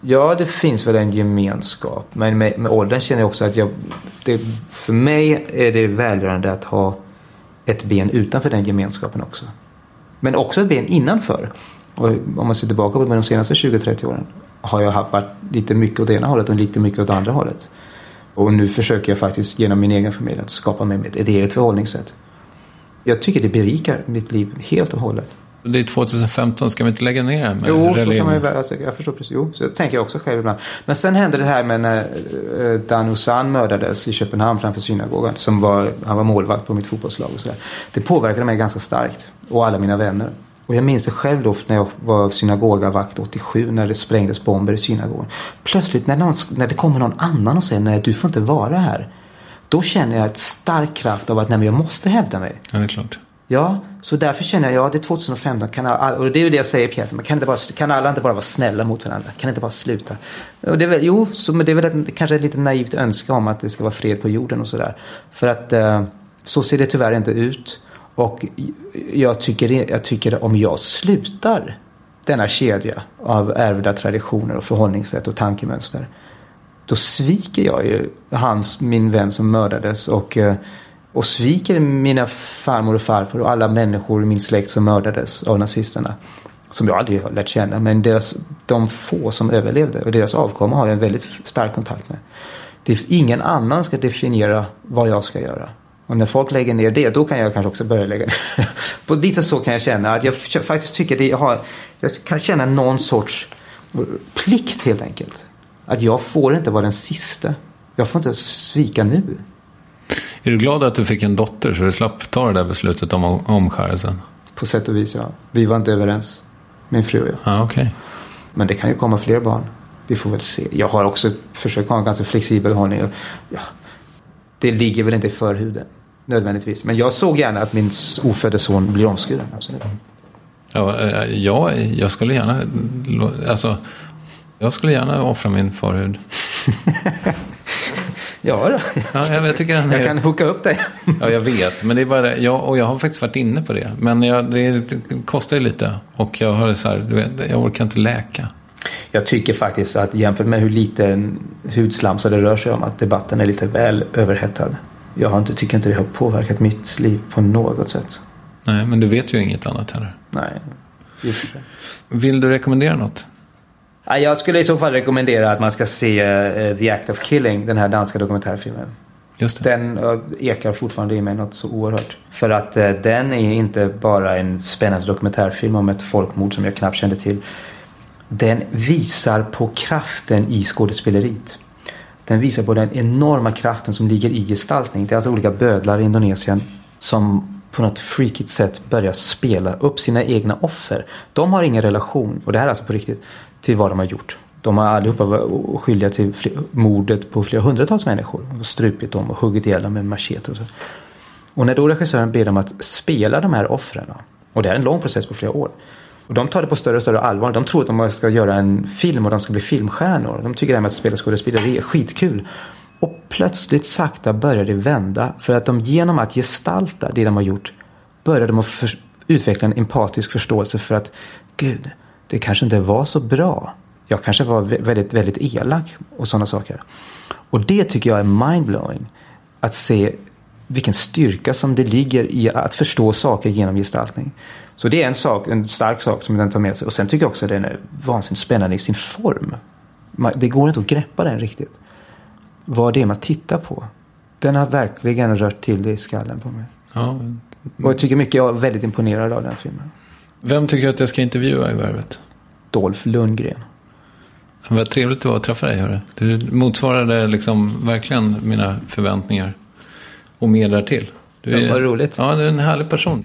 Ja, det finns väl en gemenskap. Men med, med åldern känner jag också att jag, det, för mig är det välgörande att ha ett ben utanför den gemenskapen också. Men också ett ben innanför. Och om man ser tillbaka på de senaste 20-30 åren har jag haft varit lite mycket åt ena hållet och lite mycket åt andra hållet. Och nu försöker jag faktiskt genom min egen familj att skapa mig ett eget förhållningssätt. Jag tycker det berikar mitt liv helt och hållet. Det är 2015, ska vi inte lägga ner det med Jo, så religion? kan man ju, väl- alltså, jag förstår precis. Jo, så tänker jag också själv ibland. Men sen hände det här med när eh, Dan Usan mördades i Köpenhamn framför synagogan. Som var, han var målvakt på mitt fotbollslag och sådär. Det påverkade mig ganska starkt. Och alla mina vänner. Och jag minns det själv då när jag var synagogavakt 87 när det sprängdes bomber i synagogan. Plötsligt när, någon, när det kommer någon annan och säger nej du får inte vara här. Då känner jag ett stark kraft av att nej, men jag måste hävda mig. Ja, det är klart. Ja, så därför känner jag, ja det är 2015, kan alla, och det är ju det jag säger i pjäsen, kan, inte bara, kan alla inte bara vara snälla mot varandra? Kan inte bara sluta? Och det är väl, jo, så, men det är väl ett, kanske ett lite naivt önska om att det ska vara fred på jorden och sådär. För att eh, så ser det tyvärr inte ut. Och jag tycker, jag tycker om jag slutar denna kedja av ärvda traditioner och förhållningssätt och tankemönster. Då sviker jag ju hans, min vän som mördades och, eh, och sviker mina farmor och farfar och alla människor i min släkt som mördades av nazisterna. Som jag aldrig har lärt känna. Men deras, de få som överlevde och deras avkomma har jag en väldigt stark kontakt med. Det är ingen annan ska definiera vad jag ska göra. Och när folk lägger ner det, då kan jag kanske också börja lägga ner. På lite så kan jag känna att jag faktiskt tycker det jag har, jag kan känna någon sorts plikt helt enkelt. Att jag får inte vara den sista. Jag får inte svika nu. Är du glad att du fick en dotter så du slapp ta det där beslutet om omskärelsen? På sätt och vis, ja. Vi var inte överens. Min fru och jag. Ja, okej. Men det kan ju komma fler barn. Vi får väl se. Jag har också försökt ha en ganska flexibel hållning. Ja, Det ligger väl inte i förhuden nödvändigtvis. Men jag såg gärna att min ofödde son blir omskuren. Absolut. Ja, eh, ja, jag skulle gärna... Alltså, jag skulle gärna offra min förhud. ja, då. ja jag, jag, tycker jag kan hooka upp dig. ja, jag vet. Men det är bara, jag, och jag har faktiskt varit inne på det. Men jag, det, det kostar ju lite. Och jag har så här, du vet, jag orkar inte läka. Jag tycker faktiskt att jämfört med hur lite hudslamsa det rör sig om att debatten är lite väl överhettad. Jag har inte, tycker inte det har påverkat mitt liv på något sätt. Nej, men du vet ju inget annat heller. Nej, just det. Vill du rekommendera något? Jag skulle i så fall rekommendera att man ska se uh, The Act of Killing, den här danska dokumentärfilmen. Den uh, ekar fortfarande i mig något så oerhört. För att uh, den är inte bara en spännande dokumentärfilm om ett folkmord som jag knappt kände till. Den visar på kraften i skådespeleriet. Den visar på den enorma kraften som ligger i gestaltning. Det är alltså olika bödlar i Indonesien som på något freakigt sätt börjar spela upp sina egna offer. De har ingen relation, och det här är alltså på riktigt, till vad de har gjort. De har allihopa varit skyldiga till mordet på flera hundratals människor. Och strupit dem och huggit ihjäl dem med machete och så. Och när då regissören ber dem att spela de här offren. Och det är en lång process på flera år. Och de tar det på större och större allvar. De tror att de ska göra en film och de ska bli filmstjärnor. De tycker det här med att spela skådespeleri är skitkul. Och plötsligt sakta börjar det vända. För att de genom att gestalta det de har gjort börjar de att för, utveckla en empatisk förståelse för att gud, det kanske inte var så bra. Jag kanske var väldigt, väldigt elak och sådana saker. Och det tycker jag är mindblowing. Att se vilken styrka som det ligger i att förstå saker genom gestaltning. Så det är en sak, en stark sak som den tar med sig. Och sen tycker jag också att den är vansinnigt spännande i sin form. Det går inte att greppa den riktigt. Vad det är man tittar på. Den har verkligen rört till det i skallen på mig. Ja. Och jag tycker mycket, jag är väldigt imponerad av den filmen. Vem tycker du att jag ska intervjua i Värvet? Dolph Lundgren. Vad trevligt det var att träffa dig. Hörru. Du motsvarade liksom verkligen mina förväntningar. Och mer därtill. Du det var roligt. Ja, du är en härlig person.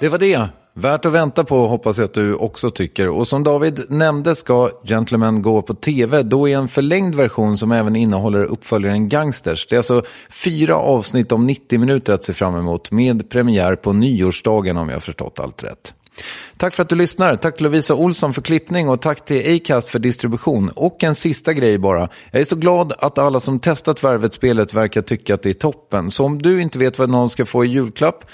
Det var det. Värt att vänta på hoppas jag att du också tycker. Och som David nämnde ska Gentlemen gå på tv, då i en förlängd version som även innehåller uppföljaren Gangsters. Det är alltså fyra avsnitt om 90 minuter att se fram emot med premiär på nyårsdagen om jag har förstått allt rätt. Tack för att du lyssnar. Tack till Lovisa Olsson för klippning och tack till Acast för distribution. Och en sista grej bara. Jag är så glad att alla som testat Värvet-spelet verkar tycka att det är toppen. Så om du inte vet vad någon ska få i julklapp,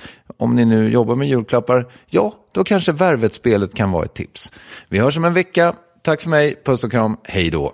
om ni nu jobbar med julklappar, ja, då kanske Värvet-spelet kan vara ett tips. Vi hörs om en vecka. Tack för mig. Puss och kram. Hej då.